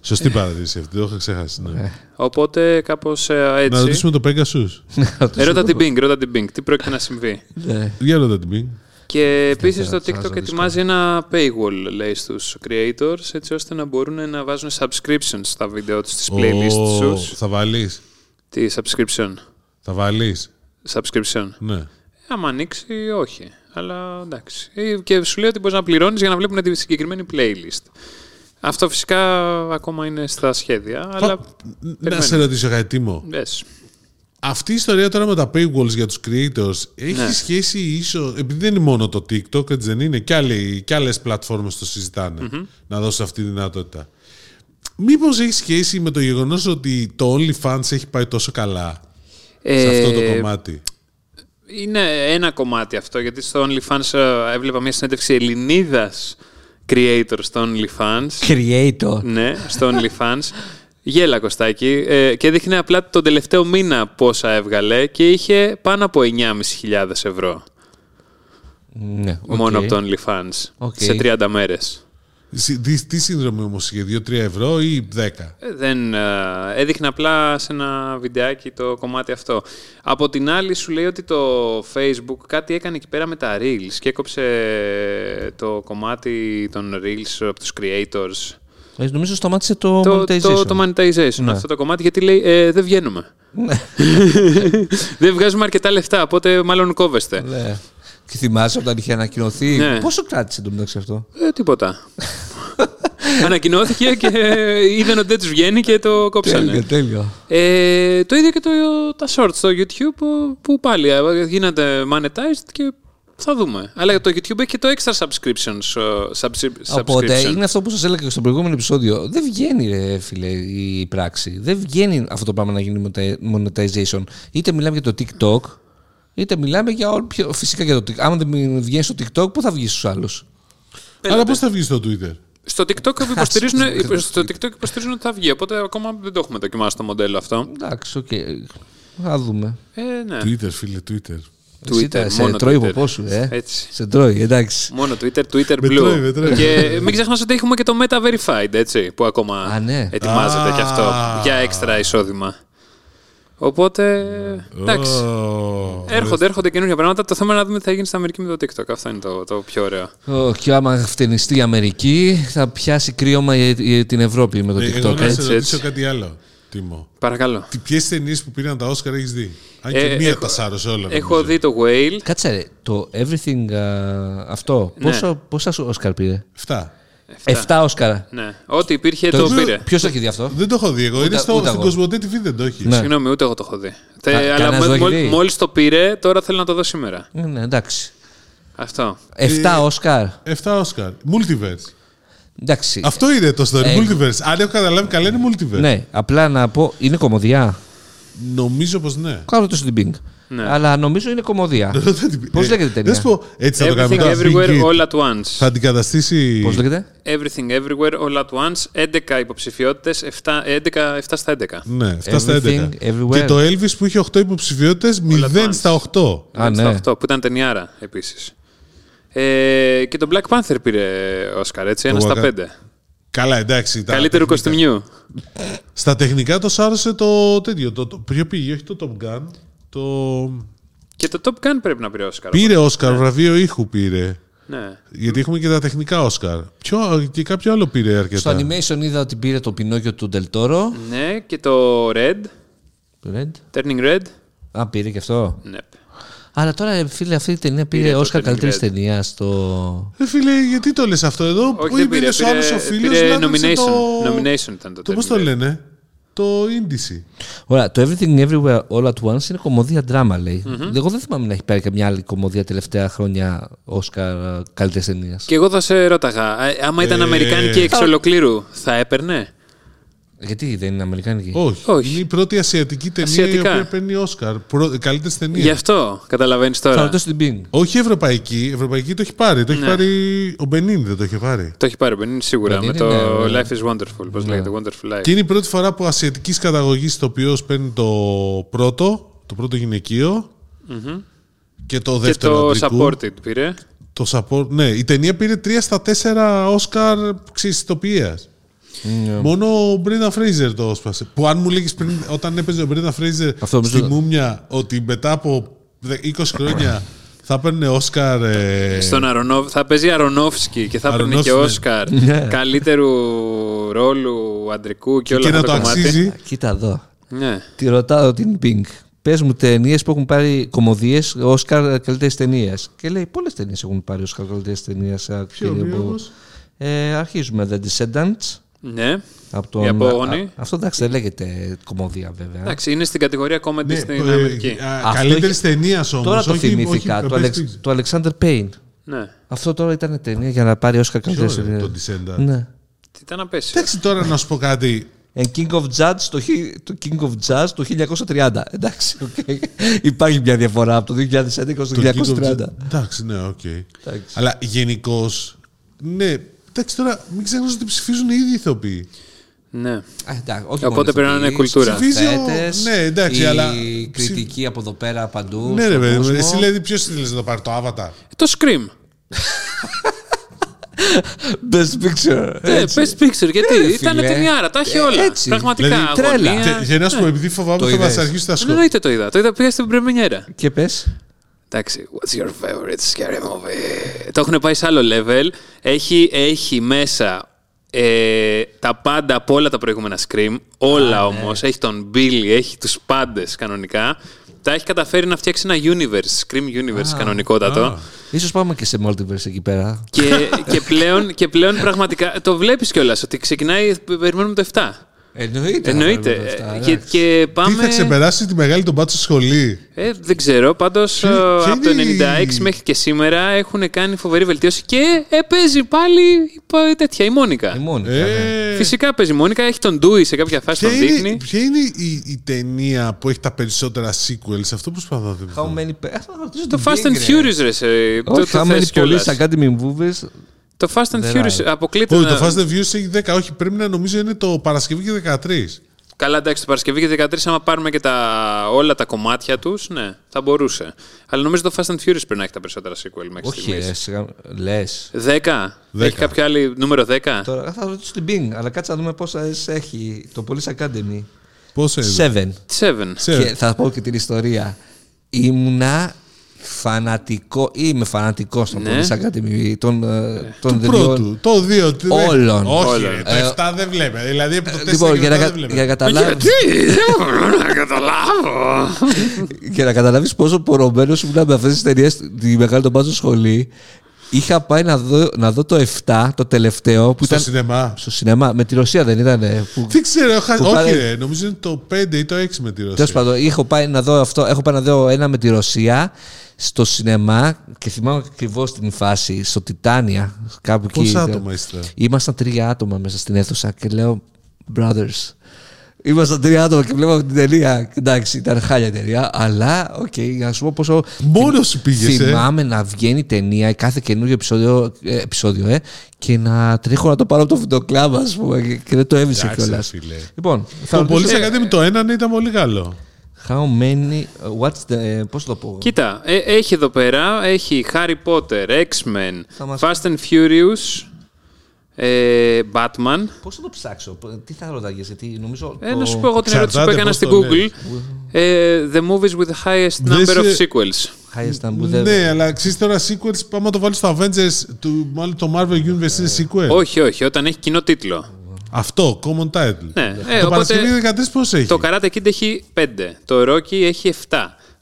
Σωστή παρατήρηση αυτή, το είχα ξεχάσει. Ναι. Οπότε κάπως Να έτσι. ρωτήσουμε το Pegasus. Ε, ρώτα την Bing, ρώτα την Bing. Τι πρόκειται να συμβεί; Ναι. Για ρώτα την Bing. Και επίσης το θα- θα TikTok ζω ετοιμάζει ένα paywall, λέει, στους creators, έτσι ώστε να μπορούν να βάζουν subscriptions στα βίντεο τους, στις playlists Ω, τους. Θα βάλεις; Τι subscription; Θα βάλεις; Subscription. Ναι. Άμα ανοίξει, όχι. Αλλά εντάξει. Ή- Και σου λέει ότι μπορείς να πληρώνεις για να βλέπουν τη συγκεκριμένη playlist. Αυτό φυσικά ακόμα είναι στα σχέδια. Αλλά. Να περιμένουμε. σε ρωτήσω κάτι, Τίμο. Yes. Αυτή η ιστορία τώρα με τα paywalls για τους creators έχει Ναι. σχέση ίσο, επειδή δεν είναι μόνο το TikTok, έτσι δεν είναι, και, άλλοι, και άλλες πλατφόρμες το συζητανε να δώσουν αυτή τη δυνατότητα. Μήπως έχει σχέση με το γεγονός ότι το OnlyFans έχει πάει τόσο καλά σε αυτό το Ε, κομμάτι; Είναι ένα κομμάτι αυτό, γιατί στο OnlyFans ε, έβλεπα μια συνέντευξη Ελληνίδας creator στο OnlyFans. Creator. ναι, στο OnlyFans. Γέλα Κωστάκη. Ε, και έδειχνε απλά τον τελευταίο μήνα πόσα έβγαλε και είχε πάνω από 9.500 ευρώ. Ναι, οκ. Μόνο από το OnlyFans. OK. Σε 30 μέρες. Συ- Τι, τι σύνδρομη όμως είχε, 2-3 ευρώ ή 10. Ε, Δεν, ε, έδειχνε απλά σε ένα βιντεάκι το κομμάτι αυτό. Από την άλλη σου λέει ότι το Facebook κάτι έκανε εκεί πέρα με τα Reels και έκοψε το κομμάτι των Reels από τους creators. Ε, νομίζω σταμάτησε το, Το, monetization. το, το monetization, Ναι. αυτό το κομμάτι, γιατί λέει ε, δεν βγαίνουμε. δεν βγάζουμε αρκετά λεφτά, οπότε μάλλον κόβεστε. Ναι. Και θυμάσαι όταν είχε ανακοινωθεί; Ναι. Πόσο κράτησε το μεταξύ αυτό; Ε, τίποτα. Ανακοινώθηκε και είδαν ότι δεν τους βγαίνει και το κόψανε. Τέλειο, τέλειο. Ε, το ίδιο και το, τα shorts στο YouTube που, που πάλι ε, γίνεται monetized και θα δούμε. Αλλά το YouTube έχει και το extra subscriptions. ε, subscri- Οπότε subscription. είναι αυτό που σας έλεγα και στο προηγούμενο επεισόδιο. Δεν βγαίνει, ρε φίλε, η πράξη. Δεν βγαίνει αυτό το πράγμα να γίνει monetization. Είτε μιλάμε για το TikTok, είτε μιλάμε για όλο. πιο- Φυσικά για το TikTok. Άμα δεν βγαίνει στο TikTok, πού θα βγεις στους άλλους; Αλλά πώς θα βγεις στο Twitter; Στο TikTok, υποστηρίζουν, στο TikTok υποστηρίζουν ότι θα βγει, οπότε ακόμα δεν το έχουμε δοκιμάσει το μοντέλο αυτό. Εντάξει, οκ. Θα δούμε. Ε, ναι. Twitter, φίλε, Twitter. Εσύ τα- σε μόνο τρώει Twitter. από σου, ε; Έτσι. Σε τρώει, εντάξει. Μόνο Twitter, Twitter Με Blue. τρώει, με τρώει. Και μην ξεχνάς ότι έχουμε και το Meta Verified, έτσι, που ακόμα Α, ναι. ετοιμάζεται Α. και αυτό για έξτρα εισόδημα. Οπότε. Εντάξει. Ω, Έρχονται, έρχονται καινούργια πράγματα. Το θέμα είναι να δούμε τι θα γίνει στην Αμερική με το TikTok. Αυτό είναι το, το πιο ωραίο. Ω, Και άμα φτερνιστεί η Αμερική, θα πιάσει κρύωμα η- η- την Ευρώπη με το Ε, Εγώ TikTok. να έτσι. σε έτσι, ρωτήσω έτσι. κάτι άλλο, Τίμο. Παρακαλώ. Ποιες ταινίες που πήραν τα Όσκαρ έχεις δει; Αν και Ε, μία έχω- τα σάρωσε όλα. Έχω νομίζω. δει το Whale. Κάτσε ρε, το Everything α, αυτό, Ναι. πόσο, πόσα Όσκαρ πήρε; Εφτά. Εφτά Όσκαρ. Ναι. Ό,τι υπήρχε το, Το- πήρε. Ποιος το έχει δει αυτό; Δεν το έχω δει εγώ. Είναι Ούτε- στο, ούτε στην εγώ. Κοσμοτέ TV δεν το έχεις. Ναι. Συγγνώμη, ούτε εγώ το έχω δει. Τε, Κα- αλλά κανένας μόλι το έχει δει; μόλις το πήρε, τώρα θέλω να το δω σήμερα. Ναι, ναι, εντάξει. Αυτό. Εφτά Όσκαρ. Εφτά Όσκαρ. Multiverse. Εντάξει. Αυτό είναι το story. Ε, Multiverse. Αν έχω καταλάβει καλά, είναι multiverse. Ναι, απλά να πω, είναι κομμωδία. Νομίζω πως ναι. Κάνω το στην Bing. Ναι. Αλλά νομίζω είναι κομμωδία. Πώς Ε, λέγεται η ταινία; Να σου πω, έτσι θα το Everything κάνουμε. τώρα. Everywhere Big Hit. All at Once. Θα αντικαταστήσει. Πώς λέγεται; Everything Everywhere All at Once. 11 υποψηφιότητες, 7, 11, 7 στα 11. Ναι, 7 στα 11. Everything, everywhere. Και το Elvis που είχε 8 υποψηφιότητες, 0 once. στα 8. Α, Στα ναι. Αυτό, που ήταν ταινιάρα επίσης. Ε, και το Black Panther πήρε Όσκαρ, έτσι, ένα Το στα Waka- πέντε. Καλά, εντάξει. τα Καλύτερου τεχνικά. κοστιμιού. Στα τεχνικά το σάρωσε το τέτοιο. Το, το, ποιο πήγε, όχι το Top Gun. Το... Και το Top Gun πρέπει να πήρε Όσκαρ. Πήρε Όσκαρ, βραβείο ήχου πήρε. Ναι. Γιατί έχουμε και τα τεχνικά Όσκαρ. Ποιο, και κάποιο άλλο πήρε αρκετά. Στο animation είδα ότι πήρε το Πινόκιο του Ντελτόρο. ναι, και το Red, Red. Turning Red. Α, πήρε και αυτό. Ναι. Αλλά τώρα, ε, φίλε, αυτή η ταινία πήρε Πήρε το Όσκαρ Turning καλύτερης Red. ταινίας στο. Ε, φίλε, γιατί το λες αυτό εδώ, Όχι, που δεν είπε πήρε. ο άλλος ο Πήρε, φίλος πήρε να έδειξε nomination. το... Nomination ήταν το Το πώς Turning το Red. λένε, το Ίνδισι. Ωραία, το Everything Everywhere All at Once είναι κομμωδία δράμα, λέει. Εγώ δεν θυμάμαι να έχει πάρει καμιά άλλη κομμωδία τελευταία χρόνια Όσκαρ καλύτερης ταινίας. Και εγώ θα σε ρώταγα, ε, άμα ήταν Ε, Αμερικάνικη εξ ολοκλήρου, θα έπαιρνε; Γιατί δεν είναι Αμερικάνικη; Όχι. Όχι. Είναι η πρώτη ασιατική ταινία Ασιατικά. η οποία παίρνει Όσκαρ. Πρω... Καλύτερη ταινία. Γι' αυτό καταλαβαίνεις Θα τώρα. ρωτήσω την Bing. Όχι ευρωπαϊκή. Ευρωπαϊκή το έχει πάρει. Το έχει Ναι. πάρει. Ο Μπενίν δεν το έχει πάρει. Το έχει πάρει Μπενίν σίγουρα Μπενίν με το είναι, ναι. Life is Wonderful. Πώς λέγεται, Wonderful Life. Και είναι η πρώτη φορά που ασιατικής καταγωγής το οποίο παίρνει το πρώτο, το πρώτο γυναικείο. Και το Και δεύτερο το αντρικού. Supported πήρε. Το support, ναι, η ταινία πήρε 3 στα 4 Όσκαρ ξυστοποιίας. Μόνο ο Μπρίντα Φρέιζερ το έσπασε. Που αν μου λέγεις πριν, όταν έπαιζε ο Μπρίντα Φρέιζερ Αυτό στη νομίζω- Μούμια, ότι μετά από δε- 20 χρόνια θα παίρνει Όσκαρ. ε, Στον Αρονόφ, θα παίζει Αρονόφσκι και θα παίρνει και Αρονόφσκι, Όσκαρ Ναι. καλύτερου ρόλου αντρικού και όλα και να αυτό το το κομμάτι. αξίζει. Κοίτα εδώ. Ναι. Τη ρωτάω την Bing. Πες μου ταινίες που έχουν πάρει κομμωδίες Όσκαρ καλύτερη ταινία. Και λέει: Πολλές ταινίες έχουν πάρει Όσκαρ καλύτερη ταινία. Ποιο, μήπως; Ε, αρχίζουμε. The Descendants. Ναι. Από τον, Οι απόγονοι. Α, αυτό εντάξει δεν λέγεται κωμωδία βέβαια. Εντάξει, είναι στην κατηγορία comedy Ναι, στην ε, Αμερική. α, Αυτό Καλύτερη έχει- ταινία όμως. Τώρα το θυμήθηκα. το, Αλεξ, το Alexander Payne. Ναι. Αυτό τώρα ήταν ταινία για να πάρει Όσκαρ καλύτερη ταινία. Το Descendant. Ναι. Τι ήταν να πέσει. Εντάξει τώρα να σου πω κάτι. And King of Jazz το, χι- το King of Jazz το 1930. Εντάξει, οκ. Υπάρχει μια διαφορά από το 2011 στο Το 1930. King of Jazz- Εντάξει, ναι, οκ. Εντάξει. Αλλά γενικώς. Ναι, εντάξει τώρα, μην ξεχνάς ότι ψηφίζουν οι ίδιοι ηθοποιοί. Ναι. Α, εντάξει, όχι Οπότε μόνος πρέπει να είναι ηθοποιοί, κουλτούρα. Ψηφίζει ο- σκηνοθέτες, ναι, εντάξει, η αλλά- κριτική από εδώ πέρα παντού. Ναι, ρε στον παιδί μου, κόσμο. εσύ δηλαδή ποιος θέλεις να το πάρει, το Avatar; Το Scream. Best Picture. Ε, έτσι. Best Picture. Γιατί Ναι, ρε, ήταν φίλε. ταινιάρα, τα έχει Ε, όλα. έτσι. Πραγματικά. Δηλαδή, τρέλα. αγωνία. Και- Για να σου πω, επειδή φοβάμαι Το θα μας είδες. αρχίσει τα Ε, σχόλια. Εννοείται το είδα. Το είδα, πήγα στην πρεμιέρα. Και πες. Εντάξει, what's your favorite scary movie? Το έχουν πάει σε άλλο level. Έχει, έχει μέσα ε, τα πάντα από όλα τα προηγούμενα Scream. Όλα ναι. όμως. Έχει τον Billy, έχει τους πάντες κανονικά. Τα έχει καταφέρει να φτιάξει ένα universe, Scream universe κανονικότατο. α. Ίσως πάμε και σε multiverse εκεί πέρα. Και, και, πλέον, και πλέον πραγματικά το βλέπεις κιόλας ότι ξεκινάει, περιμένουμε το 7. Εννοείται. Εννοείται. να βάλουμε αυτά, Και, εντάξει. και Τι πάμε... θα ξεπεράσει τη μεγάλη τον πάτσο σχολή; Ε, δεν ξέρω. Πάντως Ποια- ποια από το είναι η- 96 μέχρι και σήμερα έχουν κάνει φοβερή βελτίωση και ε, παίζει πάλι η- τέτοια η Μόνικα. Η μόνη. ναι. Ε, Φυσικά παίζει η Μόνικα, έχει τον Ντούι σε κάποια φάση, Ποια τον είναι, δείχνει. ποια είναι η, η ταινία που έχει τα περισσότερα sequels, αυτό προσπαθώ να How θυμηθώ. many... pe- Αυτό θα ρωτήσω Το την Fast Bing, and ρε. Furious, ρε. σε- το, Όχι, το how many θες κιόλας. police academy movies. Το Fast and Δεν Furious ράει. αποκλείται. Όχι, να- το Fast and Furious έχει 10, όχι, πρέπει να νομίζω είναι το Παρασκευή και 13. Καλά, εντάξει, το Παρασκευή και 13, άμα πάρουμε και τα, όλα τα κομμάτια τους, ναι, θα μπορούσε. Αλλά νομίζω το Fast and Furious πρέπει να έχει τα περισσότερα sequel μέχρι Όχι, στιγμής. ρε, σιγά- λες. 10. Δέκα. Έχει κάποιο άλλο νούμερο 10. Τώρα θα ρωτήσω την Bing, αλλά κάτσε να δούμε πόσα έχει το Police Academy. Πόσο είναι; Seven. Seven. Σε- Και θα πω και την ιστορία. Ήμουνα φανατικό, είμαι φανατικός των Ναι. Police Academy, των, ε, των Του δύο- πρώτου. Το δύο. του- Όλων. Όχι, Όλων. ρε, το 7 δεν βλέπετε. Δηλαδή από το 4 Λοιπόν, για να, κα- δεν για να βλέπετε. καταλάβεις, Γιατί, δεν μπορώ να καταλάβω. για να καταλάβεις πόσο πορωμένος ήμουν με αυτές τις ταινίες τη μεγάλη τον μπάζο σχολή, είχα πάει να δω, να δω το 7, το τελευταίο, που Στο ήταν σινεμά. στο σινεμά. Με τη Ρωσία δεν ήταν. Που... Δεν ξέρω, χα- Που όχι πάρε- ρε, νομίζω είναι το 5 ή το 6 με τη Τέλος Ρωσία. πάντων, έχω πάει να δω αυτό. Έχω πάει να δω ένα με τη Ρωσία στο σινεμά και θυμάμαι ακριβώς την φάση στο Τιτάνια. Κάπου εκεί. Πόσα άτομα είστε; Ήμασταν τρία άτομα μέσα στην αίθουσα και λέω brothers. Ήμασταν τρία άτομα και βλέπαμε την ταινία. Εντάξει, ήταν χάλια ταινία, αλλά OK, okay, να σου πω πόσο. Μόνος σου πήγες, ε; Θυμάμαι να βγαίνει ταινία κάθε καινούριο επεισόδιο, ε, επεισόδιο ε, και να τρέχω να το πάρω από το βιντεοκλάμπ, ας πούμε, και- και δεν το έβρισε Εντάξει, κιόλας. ρε φίλε. Λοιπόν, θα Το ρωτήσω- Police Academy το 1 ήταν πολύ καλό. How many. What's the. ε, Πώς το πω; Κοίτα, ε, έχει εδώ πέρα, έχει Harry Potter, X-Men, Θα μας- Fast and Furious, ε, Batman. Πώς θα το ψάξω, τι θα ρωτάγε, γιατί νομίζω. Ε, το- να σου πω εγώ την ερώτηση που Εξαρτάται έκανα πώς στην το Google. Ε, the movies with the highest Δεν number of σε- sequels. Highest number, δεν- Ναι, αλλά ξέρεις τώρα sequels, πάμε να το βάλεις στο Avengers, του, μάλλον το Marvel Universe είναι sequel. Όχι, όχι, όταν έχει κοινό τίτλο. Αυτό, common title. Ναι, ε, το οπότε Παρασκευή 13 πώς έχει. το Karate Kid έχει 5. Το Rocky έχει 7.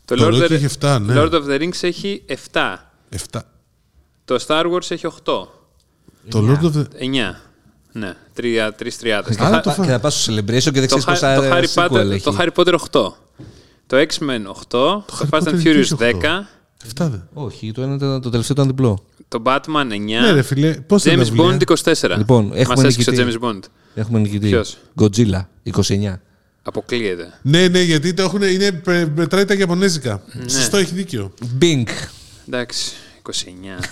Το Lord, Rocky of the- έχει 7, ναι. Lord of the Rings έχει 7. 7. Το Star Wars έχει 8. Το Lord of the... 9. Ναι, 3 τριάδες. Άρα Το, το Χα- φα- Και θα πας στο celebration και δεν το, ξέρεις Ha- πόσα το, ε, Harry sequel Potter, έχει. το Harry Potter 8. Το X-Men 8. Το, Harry Fast Potter and έχει Furious 8. 10. 7 δεν. Όχι, το, ένα ήταν, το τελευταίο ήταν διπλό. Το Batman 9. Ναι ρε φίλε, πώς δεν James Bond 24. Λοιπόν, έχουμε Μας έσκησε ο νικητή. James Bond. Έχουμε νικητή. Ποιος; Godzilla, 29. Αποκλείεται. Ναι, ναι, γιατί το έχουν, είναι, πε- μετράει τα Ιαπωνέζικα. Ναι. Σωστό, έχει δίκιο. Bing. Εντάξει, 29.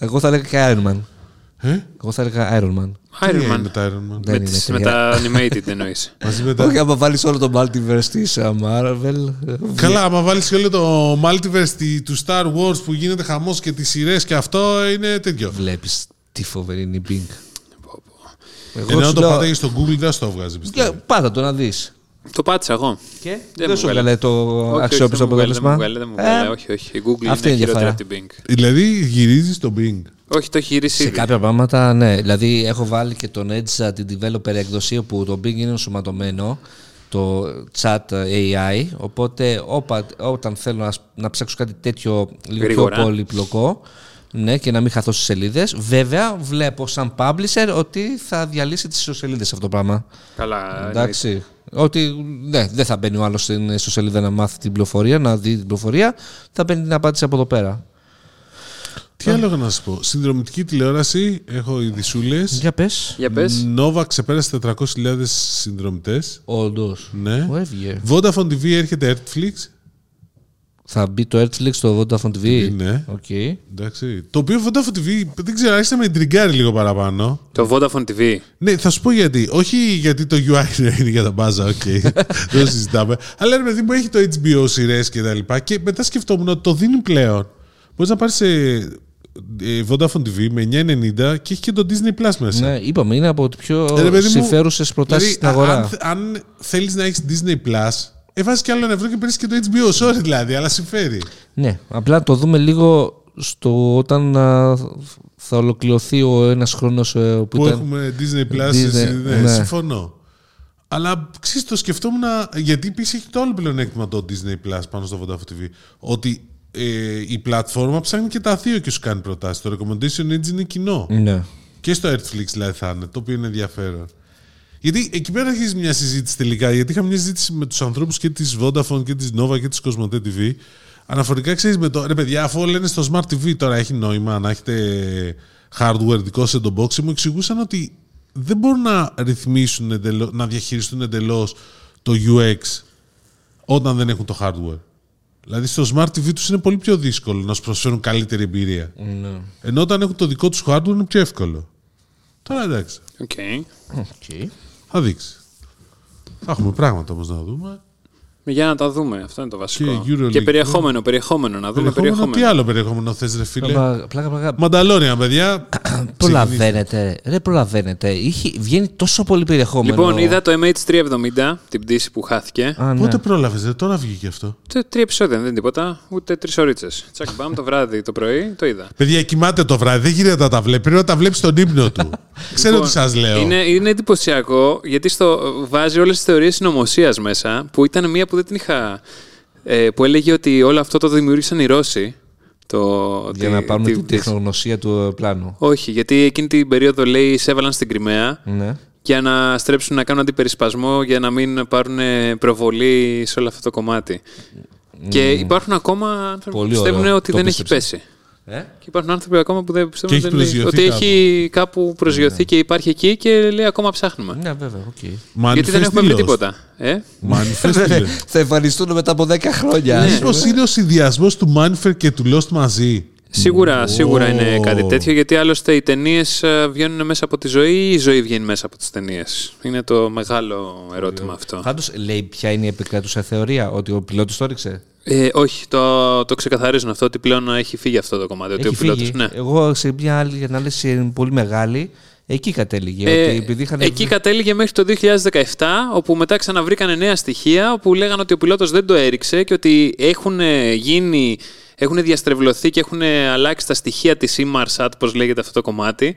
Εγώ θα έλεγα και Iron Man. Ε; Εγώ θα έλεγα Iron Man. Τι Iron είναι Man. με τα Iron Man; Δεν Με, είναι τις, με τρία. τα animated εννοείς. Μαζί με τα... Όχι, άμα βάλεις όλο το multiverse της Marvel. ε, Καλά, άμα βάλεις και όλο το multiverse τη- του Star Wars που γίνεται χαμός και τις σειρές και αυτό είναι τέτοιο. Βλέπεις τι φοβερή είναι η Bing. Εγώ Ενώ σου το λέω- πατάγεις στο Google δεν στο βγάζει Για- πιστεύω. Πάτα το να δεις. το πάτησα εγώ. Και; Δεν δεν, μου σου βγάλε. έβγαλε το Όχι, όχι, αξιόπιστο δεν μου βγάλε, Δεν μου αποτέλεσμα. βγάλε, δεν μου Ε, βγάλε. Όχι, όχι. Η Google αυτή είναι είναι η χειρότερη διαφορά. από την Bing. Δηλαδή γυρίζεις το Bing. Όχι, το έχει γυρίσει Σε ήδη. κάποια πράγματα, ναι. Δηλαδή, έχω βάλει και τον Edge, την developer έκδοση, όπου το Bing είναι ενσωματωμένο, το chat AI. Οπότε, όπα, όταν θέλω να, σ- να ψάξω κάτι τέτοιο λίγο Γρήγορα. πιο πολύπλοκο, ναι, και να μην χαθώ στις σελίδες, βέβαια βλέπω σαν publisher ότι θα διαλύσει τις ιστοσελίδες αυτό το πράγμα. Καλά. Εντάξει. Ότι ναι, δεν θα μπαίνει ο άλλος στην ιστοσελίδα να μάθει την πληροφορία, να δει την πληροφορία, θα μπαίνει την απάντηση από εδώ πέρα. Τι άλλο έχω να σα πω. Συνδρομητική τηλεόραση, έχω ειδισούλε. Για πες. Για πες. Nova ξεπέρασε 400.000 συνδρομητές. Όντως. Ναι. Μου έφυγε. Vodafone TV έρχεται Netflix. Θα μπει το Netflix στο Vodafone TV. Ναι. Οκ. Εντάξει. Το οποίο Vodafone TV δεν ξέρω, άρχισε να με ιντριγκάρει λίγο παραπάνω. Το Vodafone TV. Ναι, θα σου πω γιατί. Όχι γιατί το UI είναι για τα μπάζα, οκ. δεν το συζητάμε. Αλλά ρε παιδί μου έχει το HBO σειρές και τα λοιπά. Και μετά σκεφτόμουν ότι το δίνει πλέον. Μπορείς να πάρεις ε, Vodafone TV με 9,90 και έχει και το Disney Plus μέσα. Ναι, είπαμε, είναι από τις πιο Ε, ρε παιδί μου, συμφέρουσες προτάσεις δηλαδή, στην αγορά. Αν, αν θέλεις να έχεις Disney Plus, έβαζες και άλλο ένα ευρώ και παίρνει και το HBO. Sorry δηλαδή, αλλά συμφέρει. Ναι, απλά το δούμε λίγο στο όταν α, θα ολοκληρωθεί ο ένας χρόνος που, Που ήταν. έχουμε Disney Plus, Disney, εσύ, ναι, ναι. συμφωνώ. Αλλά ξέρεις, το σκεφτόμουν, γιατί επίσης έχει το άλλο πλεονέκτημα το Disney Plus πάνω στο Vodafone TV. Ότι ε, η πλατφόρμα ψάχνει και τα δύο και σου κάνει προτάσεις. Το recommendation engine είναι κοινό. Ναι. Και στο Netflix δηλαδή θα είναι, το οποίο είναι ενδιαφέρον. Γιατί εκεί πέρα αρχίζει μια συζήτηση τελικά. Γιατί είχα μια συζήτηση με τους ανθρώπους και της Vodafone και της Nova και της Cosmote TV. Αναφορικά ξέρεις με το. Ρε παιδιά, αφού όλα είναι στο Smart TV, τώρα έχει νόημα να έχετε hardware δικό σε το box. Μου εξηγούσαν ότι δεν μπορούν να ρυθμίσουν, εντελώς, να διαχειριστούν εντελώς το UX όταν δεν έχουν το hardware. Δηλαδή στο Smart TV τους είναι πολύ πιο δύσκολο να σου προσφέρουν καλύτερη εμπειρία. ναι. Ενώ όταν έχουν το δικό τους hardware είναι πιο εύκολο. Τώρα εντάξει. OK. OK. Θα δείξει. Θα έχουμε πράγματα όμως να δούμε. Για να τα δούμε. Αυτό είναι το βασικό. Και Euroleague. Και περιεχόμενο, περιεχόμενο. Να δούμε Περιεχόμενο, τι περιεχόμενο. άλλο περιεχόμενο θες ρε φίλε; Πλάκα, πλάκα, πλάκα. Mandalorian, παιδιά. Προλαβαίνετε. Δεν προλαβαίνετε. Είχε, βγαίνει τόσο πολύ περιεχόμενο. Λοιπόν, είδα το MH370, την πτήση που χάθηκε. Α, ναι. Πότε πρόλαβες, ρε, τώρα βγήκε αυτό. Τε- Τρία επεισόδια, δεν είναι τίποτα. Ούτε τρεις ωρίτσες. Τσακ μπαμ το βράδυ, το πρωί, το είδα. Παιδιά, κοιμάται το βράδυ, δεν γίνεται να τα βλέπει. Πρέπει να τα βλέπει στον ύπνο του. Ξέρω τι σας λέω. Είναι, είναι εντυπωσιακό γιατί στο, βάζει όλες τις θεωρίες συνωμοσίας μέσα, που ήταν μία που δεν την είχα. Ε, που έλεγε ότι όλο αυτό το δημιούργησαν οι Ρώσοι. Το, Για τη- να πάρουν τη- την τη- τεχνογνωσία του πλάνου. Όχι, γιατί εκείνη την περίοδο λέει εισέβαλαν στην Κρυμαία Ναι. για να στρέψουν να κάνουν αντιπερισπασμό για να μην πάρουν προβολή σε όλο αυτό το κομμάτι. Και υπάρχουν ακόμα άνθρωποι που Πολύ πιστεύουν ωραίο. ότι Το δεν έχει πίστεψα. πέσει. Ε; Και υπάρχουν άνθρωποι ακόμα που δεν πιστεύουν Και ότι, έχει δεν έχει, προσγειωθεί ότι έχει κάπου προσγειωθεί και υπάρχει εκεί και λέει ακόμα ψάχνουμε. Ναι, βέβαια, οκ. Γιατί δεν έχουμε βρει τίποτα. Ε; Manifest. Θα εμφανιστούν μετά από 10 χρόνια. Ναι. Μήπως είναι ο συνδυασμός του Manifest και του Lost μαζί; Σίγουρα, σίγουρα είναι Ω. κάτι τέτοιο, γιατί άλλωστε οι ταινίες βγαίνουν μέσα από τη ζωή ή η ζωή βγαίνει μέσα από τις ταινίες; Είναι το μεγάλο ερώτημα αυτό. Πάντως λέει ποια είναι η επικρατούσα θεωρία, ότι ο πιλότος το έριξε; Ε, όχι, το, το ξεκαθαρίζουν αυτό ότι πλέον έχει φύγει αυτό το κομμάτι. ότι Έχει ο πιλότος, φύγει. ναι. Εγώ σε μια άλλη ανάλυση πολύ μεγάλη, εκεί κατέληγε. Ε, ότι επειδή είχαν εκεί κατέληγε μέχρι το 2017, όπου μετά ξαναβρήκανε νέα στοιχεία, όπου λέγανε ότι ο πιλότος δεν το έριξε και ότι έχουν γίνει, έχουν διαστρεβλωθεί και έχουν αλλάξει τα στοιχεία της Inmarsat, πώς λέγεται αυτό το κομμάτι,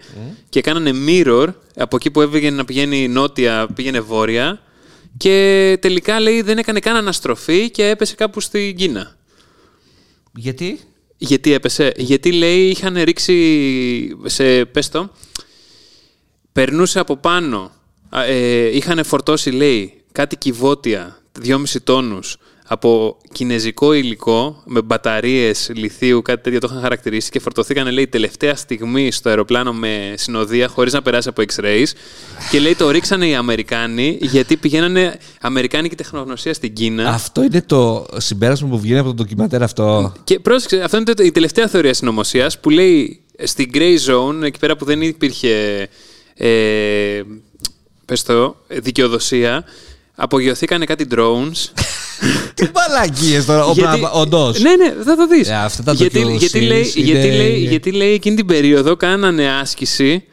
και κάνανε mirror, από εκεί που έβγαινε να πηγαίνει νότια, πήγαινε βόρεια, και τελικά λέει δεν έκανε καν αναστροφή και έπεσε κάπου στην Κίνα. Γιατί; Γιατί έπεσε; Γιατί λέει είχαν ρίξει σε πες το, περνούσε από πάνω. α, Ε, είχαν φορτώσει λέει κάτι κυβότια 2,5 τόνους από κινέζικο υλικό με μπαταρίες λιθίου, κάτι τέτοιο το είχαν χαρακτηρίσει και φορτωθήκαν λέει τελευταία στιγμή στο αεροπλάνο με συνοδεία χωρίς να περάσει από X-rays και λέει το ρίξανε οι Αμερικάνοι γιατί πηγαίνανε Αμερικάνικη τεχνογνωσία στην Κίνα Αυτό είναι το συμπέρασμα που βγαίνει από το ντοκιματέρ αυτό. και πρόσεξε, αυτό είναι το- η τελευταία θεωρία συνωμοσίας που λέει στην grey zone, εκεί πέρα που δεν υπήρχε ε, πες το, δικαιοδοσία, απογειωθήκανε κάτι drones. Τι μαλακίες τώρα, Γιατί- όντως. Ναι, ναι, θα το δεις. Ε, αυτά τα γιατί, docu-series γιατί, λέει, είναι- γιατί, λέει, γιατί λέει εκείνη την περίοδο κάνανε άσκηση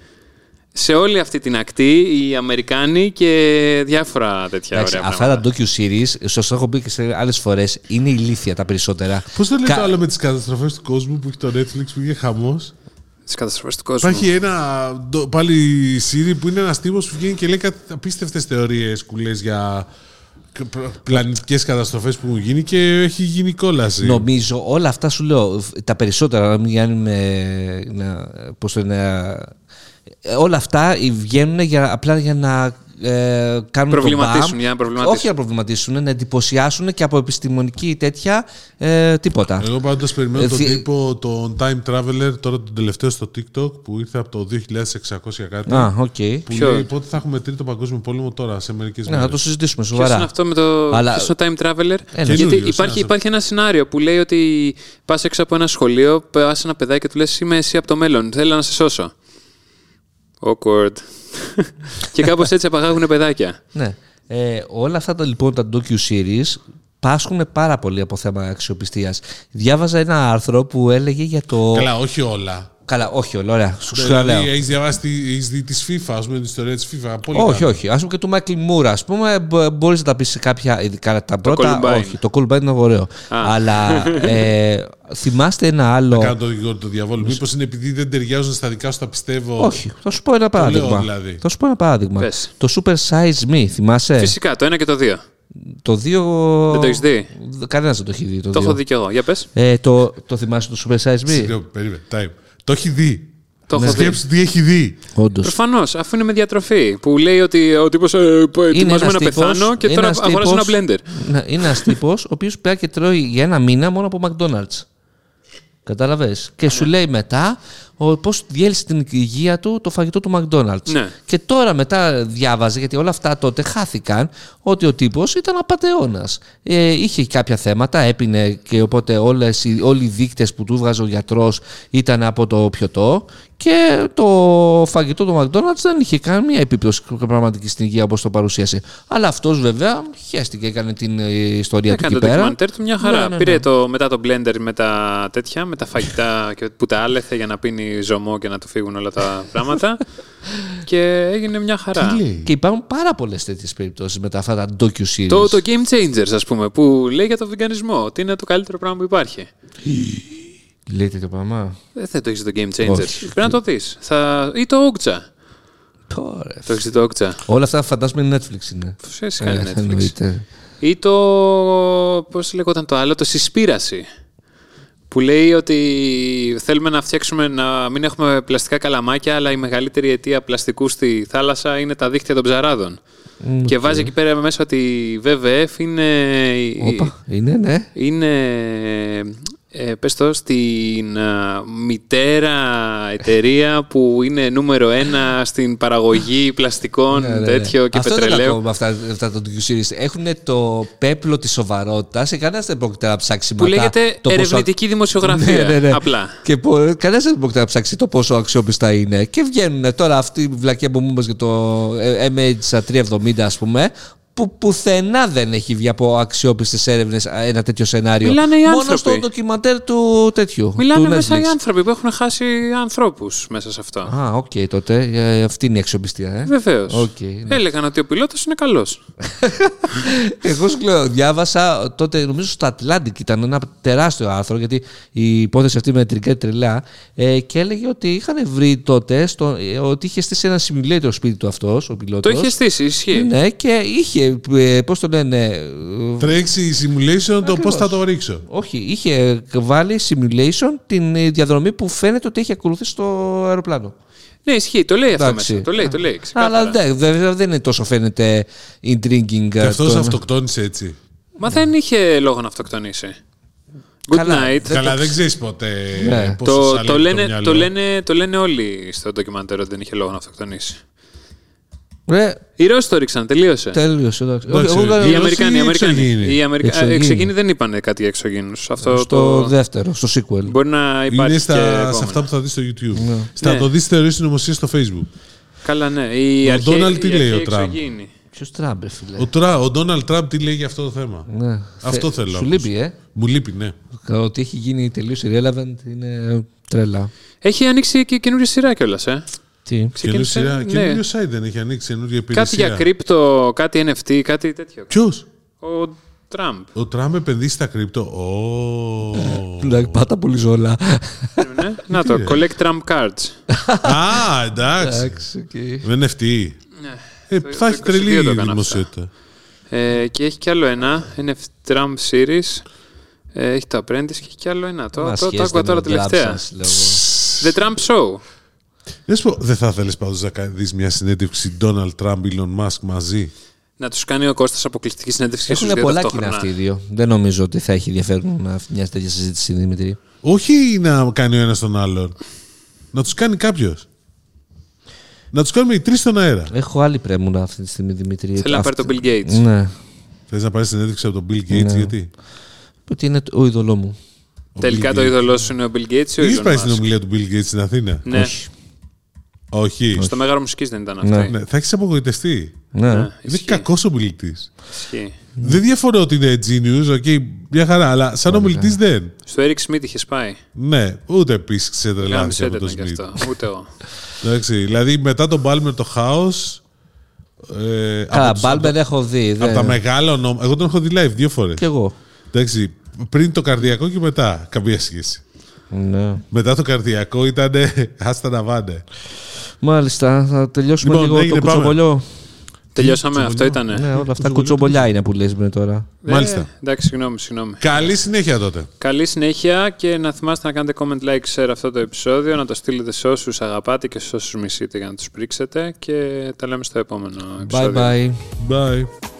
σε όλη αυτή την ακτή οι Αμερικάνοι και διάφορα τέτοια Εντάξει, ωραία αυτά τα πράγματα. docu-series, σας έχω πει και σε άλλες φορές, είναι ηλίθια τα περισσότερα. Πώς το λέει Κα- το άλλο με τις καταστροφές του κόσμου που έχει το Netflix που είχε χαμός; Τις καταστροφές του κόσμου. Υπάρχει ένα ντο- πάλι σύρι που είναι ένας τύπος που βγαίνει και λέει κάτι απίστευτες θεωρίες κουλέ για πλανητικές καταστροφές που έχουν γίνει και έχει γίνει κόλαση. Νομίζω όλα αυτά σου λέω, τα περισσότερα, να μην κάνουμε, να, πώς το λένε, ε, όλα αυτά βγαίνουν για, απλά για να ε, κάνουν Προβληματίσουν, το μπαμ. για να προβληματίσουν. Όχι για να προβληματίσουν, να εντυπωσιάσουν και από επιστημονική τέτοια ε, τίποτα. Εγώ πάντως περιμένω Ε, τον δι- τύπο, τον Time Traveler, τώρα τον τελευταίο στο TikTok που ήρθε από το 2600 κάτι. Α, οκ. Που Ποιο; λέει πότε θα έχουμε τρίτο παγκόσμιο πόλεμο τώρα, σε μερικές Ναι, μέρες; να το συζητήσουμε Ποιος σοβαρά. είναι αυτό με το, Αλλά- ποιος είναι ο time traveler; Ένα. Γιατί Καινούριος, υπάρχει, ένας. υπάρχει ένα σενάριο που λέει ότι πας έξω από ένα σχολείο, πας ένα παιδάκι και του λες: Είμαι εσύ από το μέλλον. Θέλω να σε σώσω. Awkward. και κάπως έτσι απαγάγουν παιδάκια. Ναι. Ε, όλα αυτά τα λοιπόν τα docu-series πάσχουν πάρα πολύ από θέμα αξιοπιστίας. Διάβαζα ένα άρθρο που έλεγε για το... Καλά, όχι όλα. Καλά, όχι όλα, ωραία. Σου ξαναλέω. Δηλαδή, έχεις διαβάσει, τη- έχεις δει τη FIFA, ας πούμε, την ιστορία της FIFA. Πολύ Όχι, καλά. όχι. Α πούμε και του Μάικλ Μούρα. Α πούμε, μπορείς να τα πεις σε κάποια. Ειδικά τα πρώτα. Columbine. όχι, το Columbine είναι ωραίο. Αλλά ε, θυμάστε ένα άλλο. Κάνω το δικηγόρο του διαβόλου. Μήπως είναι επειδή δεν ταιριάζουν στα δικά σου τα πιστεύω. Όχι, θα σου πω ένα παράδειγμα. δηλαδή. Θα σου πω ένα παράδειγμα. Πες. Το Super Size Me, θυμάσαι; Φυσικά, το ένα και το δύο. Το 2. Δεν το έχεις δει; Κανένας δεν το έχει δει. Το, Το δύο. έχω δει κι εγώ. Για πες. Ε, το, το θυμάσαι το Super Size Me; Συγγνώμη, περίμενε. Time. Το έχει δει. Το έχω δει. Σκέψου τι έχει δει. Όντως. Προφανώς, αφού είναι με διατροφή. Που λέει ότι ο τύπος ετοιμάζομαι να πεθάνω και τώρα αγοράζω ένα blender. Ναι, είναι ένας τύπος ο οποίος πάει και τρώει για ένα μήνα μόνο από McDonald's. Κατάλαβες; Και σου λέει μετά πώς διέλυσε την υγεία του το φαγητό του McDonald's. Ναι. Και τώρα μετά διάβαζε, γιατί όλα αυτά τότε χάθηκαν, ότι ο τύπος ήταν απαταιώνα. Ε, είχε κάποια θέματα, έπινε και οπότε όλες, οι- όλοι οι δείκτες που του βγάζε ο γιατρός ήταν από το πιωτό. και το φαγητό του McDonald's δεν είχε καμία επίπτωση πραγματική στην υγεία όπως το παρουσίασε. Αλλά αυτός βέβαια χαίστηκε, έκανε την ε, ιστορία του Έκανε εκεί το πέρα. ντοκιμαντέρ του μια χαρά. Ναι, ναι, Πήρε ναι. το, μετά το blender με τα τέτοια, με τα φαγητά και που τα άλεθε για να πίνει ζωμό και να του φύγουν όλα τα πράγματα. και έγινε μια χαρά. Τι λέει; Και υπάρχουν πάρα πολλές τέτοιες περιπτώσεις με τα αυτά τα docu-series. Το, το Game Changers, ας πούμε, που λέει για το βεγγανισμό, ότι είναι το καλύτερο πράγμα που υπάρχει. Λέει τέτοιο πράγμα; Δεν θα το έχεις το Game Changers. Όχι. Πρέπει να το δεις. Θα... Ή το Okja. Τώρα. Το έχεις δει το Okja. Όλα αυτά φαντάζομαι είναι Netflix είναι. Φυσικά είναι Ε, Netflix. εννοείται. Ή το. Πώς λέγονταν το άλλο, το Συσπήραση. Που λέει ότι θέλουμε να φτιάξουμε να μην έχουμε πλαστικά καλαμάκια, αλλά η μεγαλύτερη αιτία πλαστικού στη θάλασσα είναι τα δίχτυα των ψαράδων. Και βάζει εκεί πέρα μέσα ότι η WWF είναι. Όπα, είναι, ναι. Είναι. Ε, πες το, στην α, μητέρα εταιρεία που είναι νούμερο ένα στην παραγωγή πλαστικών Ναι, ναι, ναι. τέτοιο και Αυτό δεν πετρελαίου. ακούω με αυτά, αυτά το docu-series. Έχουν το πέπλο της σοβαρότητας; Και κανένας δεν πρόκειται να ψάξει Που μετά λέγεται το πόσο- ερευνητική δημοσιογραφία. Ναι, ναι, ναι. Απλά. Και κανένας δεν πρόκειται να ψάξει το πόσο αξιόπιστα είναι. Και βγαίνουν τώρα αυτή η βλακία που μου είπες για το ε, MH370, ας πούμε, που πουθενά δεν έχει βγει από αξιόπιστες έρευνες ένα τέτοιο σενάριο. Μιλάνε οι Μόνο άνθρωποι. στο ντοκιμαντέρ του τέτοιου. Μιλάνε του μέσα Netflix. οι άνθρωποι που έχουν χάσει ανθρώπους μέσα σε αυτό. Α, οκ, τότε. Ε, αυτή είναι η αξιοπιστία, ε. Βεβαίως. Οκ, ναι. Έλεγαν ότι ο πιλότος είναι καλός. Εγώ σου λέω, διάβασα τότε, νομίζω στο Atlantic ήταν ένα τεράστιο άρθρο, γιατί η υπόθεση αυτή με τριγκάρει τρελά, ε, και έλεγε ότι είχαν βρει τότε στο, ε, ότι είχε στήσει ένα simulator σπίτι του αυτός, ο πιλότος. Το είχε στήσει, ισχύει. Ναι, και είχε, ε, πώς το λένε, ε, Τρέξει η simulation το πώς θα το ρίξω. όχι, είχε βάλει simulation την ε, διαδρομή που φαίνεται ότι έχει ακολουθήσει στο αεροπλάνο. Ναι, ισχύει. Το λέει αυτό Εντάξει. μέσα. Το λέει, το λέει. ξεκάθαρα. Αλλά ναι, βέβαια δεν είναι τόσο φαίνεται intriguing. Και ε, αυτό το- αυτοκτόνησε έτσι. Μα δεν είχε λόγο να αυτοκτονήσει. Good Καλά, night. Καλά, δεν ξέρεις ποτέ Ναι. πόσο Το, σαλεύει το, λένε, μυαλό. το, λένε, το λένε όλοι στο ντοκιμαντέρ ότι δεν είχε λόγο να αυτοκτονήσει. Ρε, Οι Ρώσοι το ρίξαν, τελείωσε. τέλειωσε. εντάξει. Εντάξει, Εγώ- εγώ- οι Οι Ρώσοι Αμερικάνοι, οι ή Αμερικάνοι. εξωγήινοι; Οι Αμερικα... Εξωγήινοι. εξωγήινοι δεν είπαν κάτι για εξωγήινους. Αυτό στο το. δεύτερο, στο sequel. Μπορεί να υπάρχει. Είναι και στα, σε επόμενο. αυτά που θα δεις στο YouTube. Ναι. Στα Ναι. το δεις θεωρίε συνωμοσία στο Facebook. Καλά, ναι. Οι Ο αρχαίοι- Ντόναλντ τι οι λέει ο αρχαίοι Τραμπ; εξωγήινοι. Ποιος τράμπε, φίλε; Ο, Τρα, ο Ντόναλτ Τραμπ τι λέει για αυτό το θέμα; Ναι. Αυτό Θε- θέλω. Σου όμως. λείπει, ε; Μου λείπει, ναι. Ότι έχει γίνει τελείως irrelevant είναι τρέλα. Έχει ανοίξει και καινούργια σειρά κιόλας, ε. Τι; Καινούριο Ξεκίνησε, σειρά- ναι. καινούριο site δεν έχει ανοίξει καινούργια υπηρεσία. Κάτι για κρύπτο, κάτι NFT, κάτι τέτοιο. Ποιος; Ο Τραμπ. Ο Τραμπ επενδύσει στα κρυπτο. Ω. Εντάξει, πάτα πολύ ζώλα. Ναι. Να το, collect Trump cards. Α, εντάξει. Εντάξει, οκ. Με NFT. Ναι. Ε, Το- θα το έχει 22 τρελή το έκανα δημοσιότητα. Ε, και έχει κι άλλο ένα, NFT Trump Series. Ε, έχει το Apprentice και έχει κι άλλο ένα. Το, Μας το, το σχέστε άκουγα με τώρα τον τραπ τελευταία. σας, λέω εγώ. The Trump Show. Δεν σου πω, δεν θα θέλεις πάντως να δει μια συνέντευξη Donald Trump, Elon Musk μαζί; Να τους κάνει ο Κώστας αποκλειστική συνέντευξη. Έχουν στους δύο πολλά κοινά ταυτόχρονα. αυτοί οι δύο. Δεν νομίζω ότι θα έχει ενδιαφέρον να μια τέτοια συζήτηση, Δημητρή. Όχι να κάνει ο ένας τον άλλον. Να τους κάνει κάποιος. Να τους κάνουμε οι τρεις στον αέρα. Έχω άλλη πρέμουνα αυτή τη στιγμή, Δημητρή. Θέλει να πάρει τον Bill Gates. Ναι. Θες να πάρεις συνέντευξη από τον Bill Gates, Ναι. γιατί; Ότι είναι το είδωλό μου. Ο Τελικά Bill το Gates. είδωλό σου είναι ο Bill Gates ή ο Είχε Elon πάει στην Musk. ομιλία του Bill Gates στην Αθήνα; Ναι. Όχι. Όχι. Στο μέγαρο μουσικής δεν ήταν Ναι. αυτή. Ναι, θα έχεις απογοητευτεί. Ναι. Ναι, Είναι ισχύει. κακός ομιλητής. Ισχύει. Δεν διαφωνώ ότι είναι genius, οκ, μια χαρά, αλλά σαν ομιλητής δεν. Στο Eric Smith είχες πάει. Ναι, ούτε επίσης ξετρελάθηκε Γάμισε από το ήταν κι Smith. αυτό. Ούτε εγώ. Εντάξει, δηλαδή μετά τον Ballmer το χάος. Ε, Καλά, από, τους- Μπάλμπερ έχω δει. από δεν- τα μεγάλα ονόματα. Εγώ τον έχω δει live δύο φορές. Κι εγώ. Εντάξει, πριν το καρδιακό και μετά. Καμία σχέση. Ναι. Μετά το καρδιακό ήταν άστα να βάνε. Μάλιστα, θα τελειώσουμε Λοιπόν, λίγο έγινε, το πάμε. κουτσομπολιό. Τελειώσαμε, αυτό ήταν. Ναι, όλα αυτά κουτσομπολιά είναι που λες με τώρα. Μάλιστα. Εντάξει, συγγνώμη, συγγνώμη. Καλή συνέχεια τότε. Καλή συνέχεια και να θυμάστε να κάνετε comment, like, share αυτό το επεισόδιο, να το στείλετε σε όσους αγαπάτε και σε όσους μισείτε για να τους πρίξετε και τα λέμε στο επόμενο Bye επεισόδιο. bye. Bye.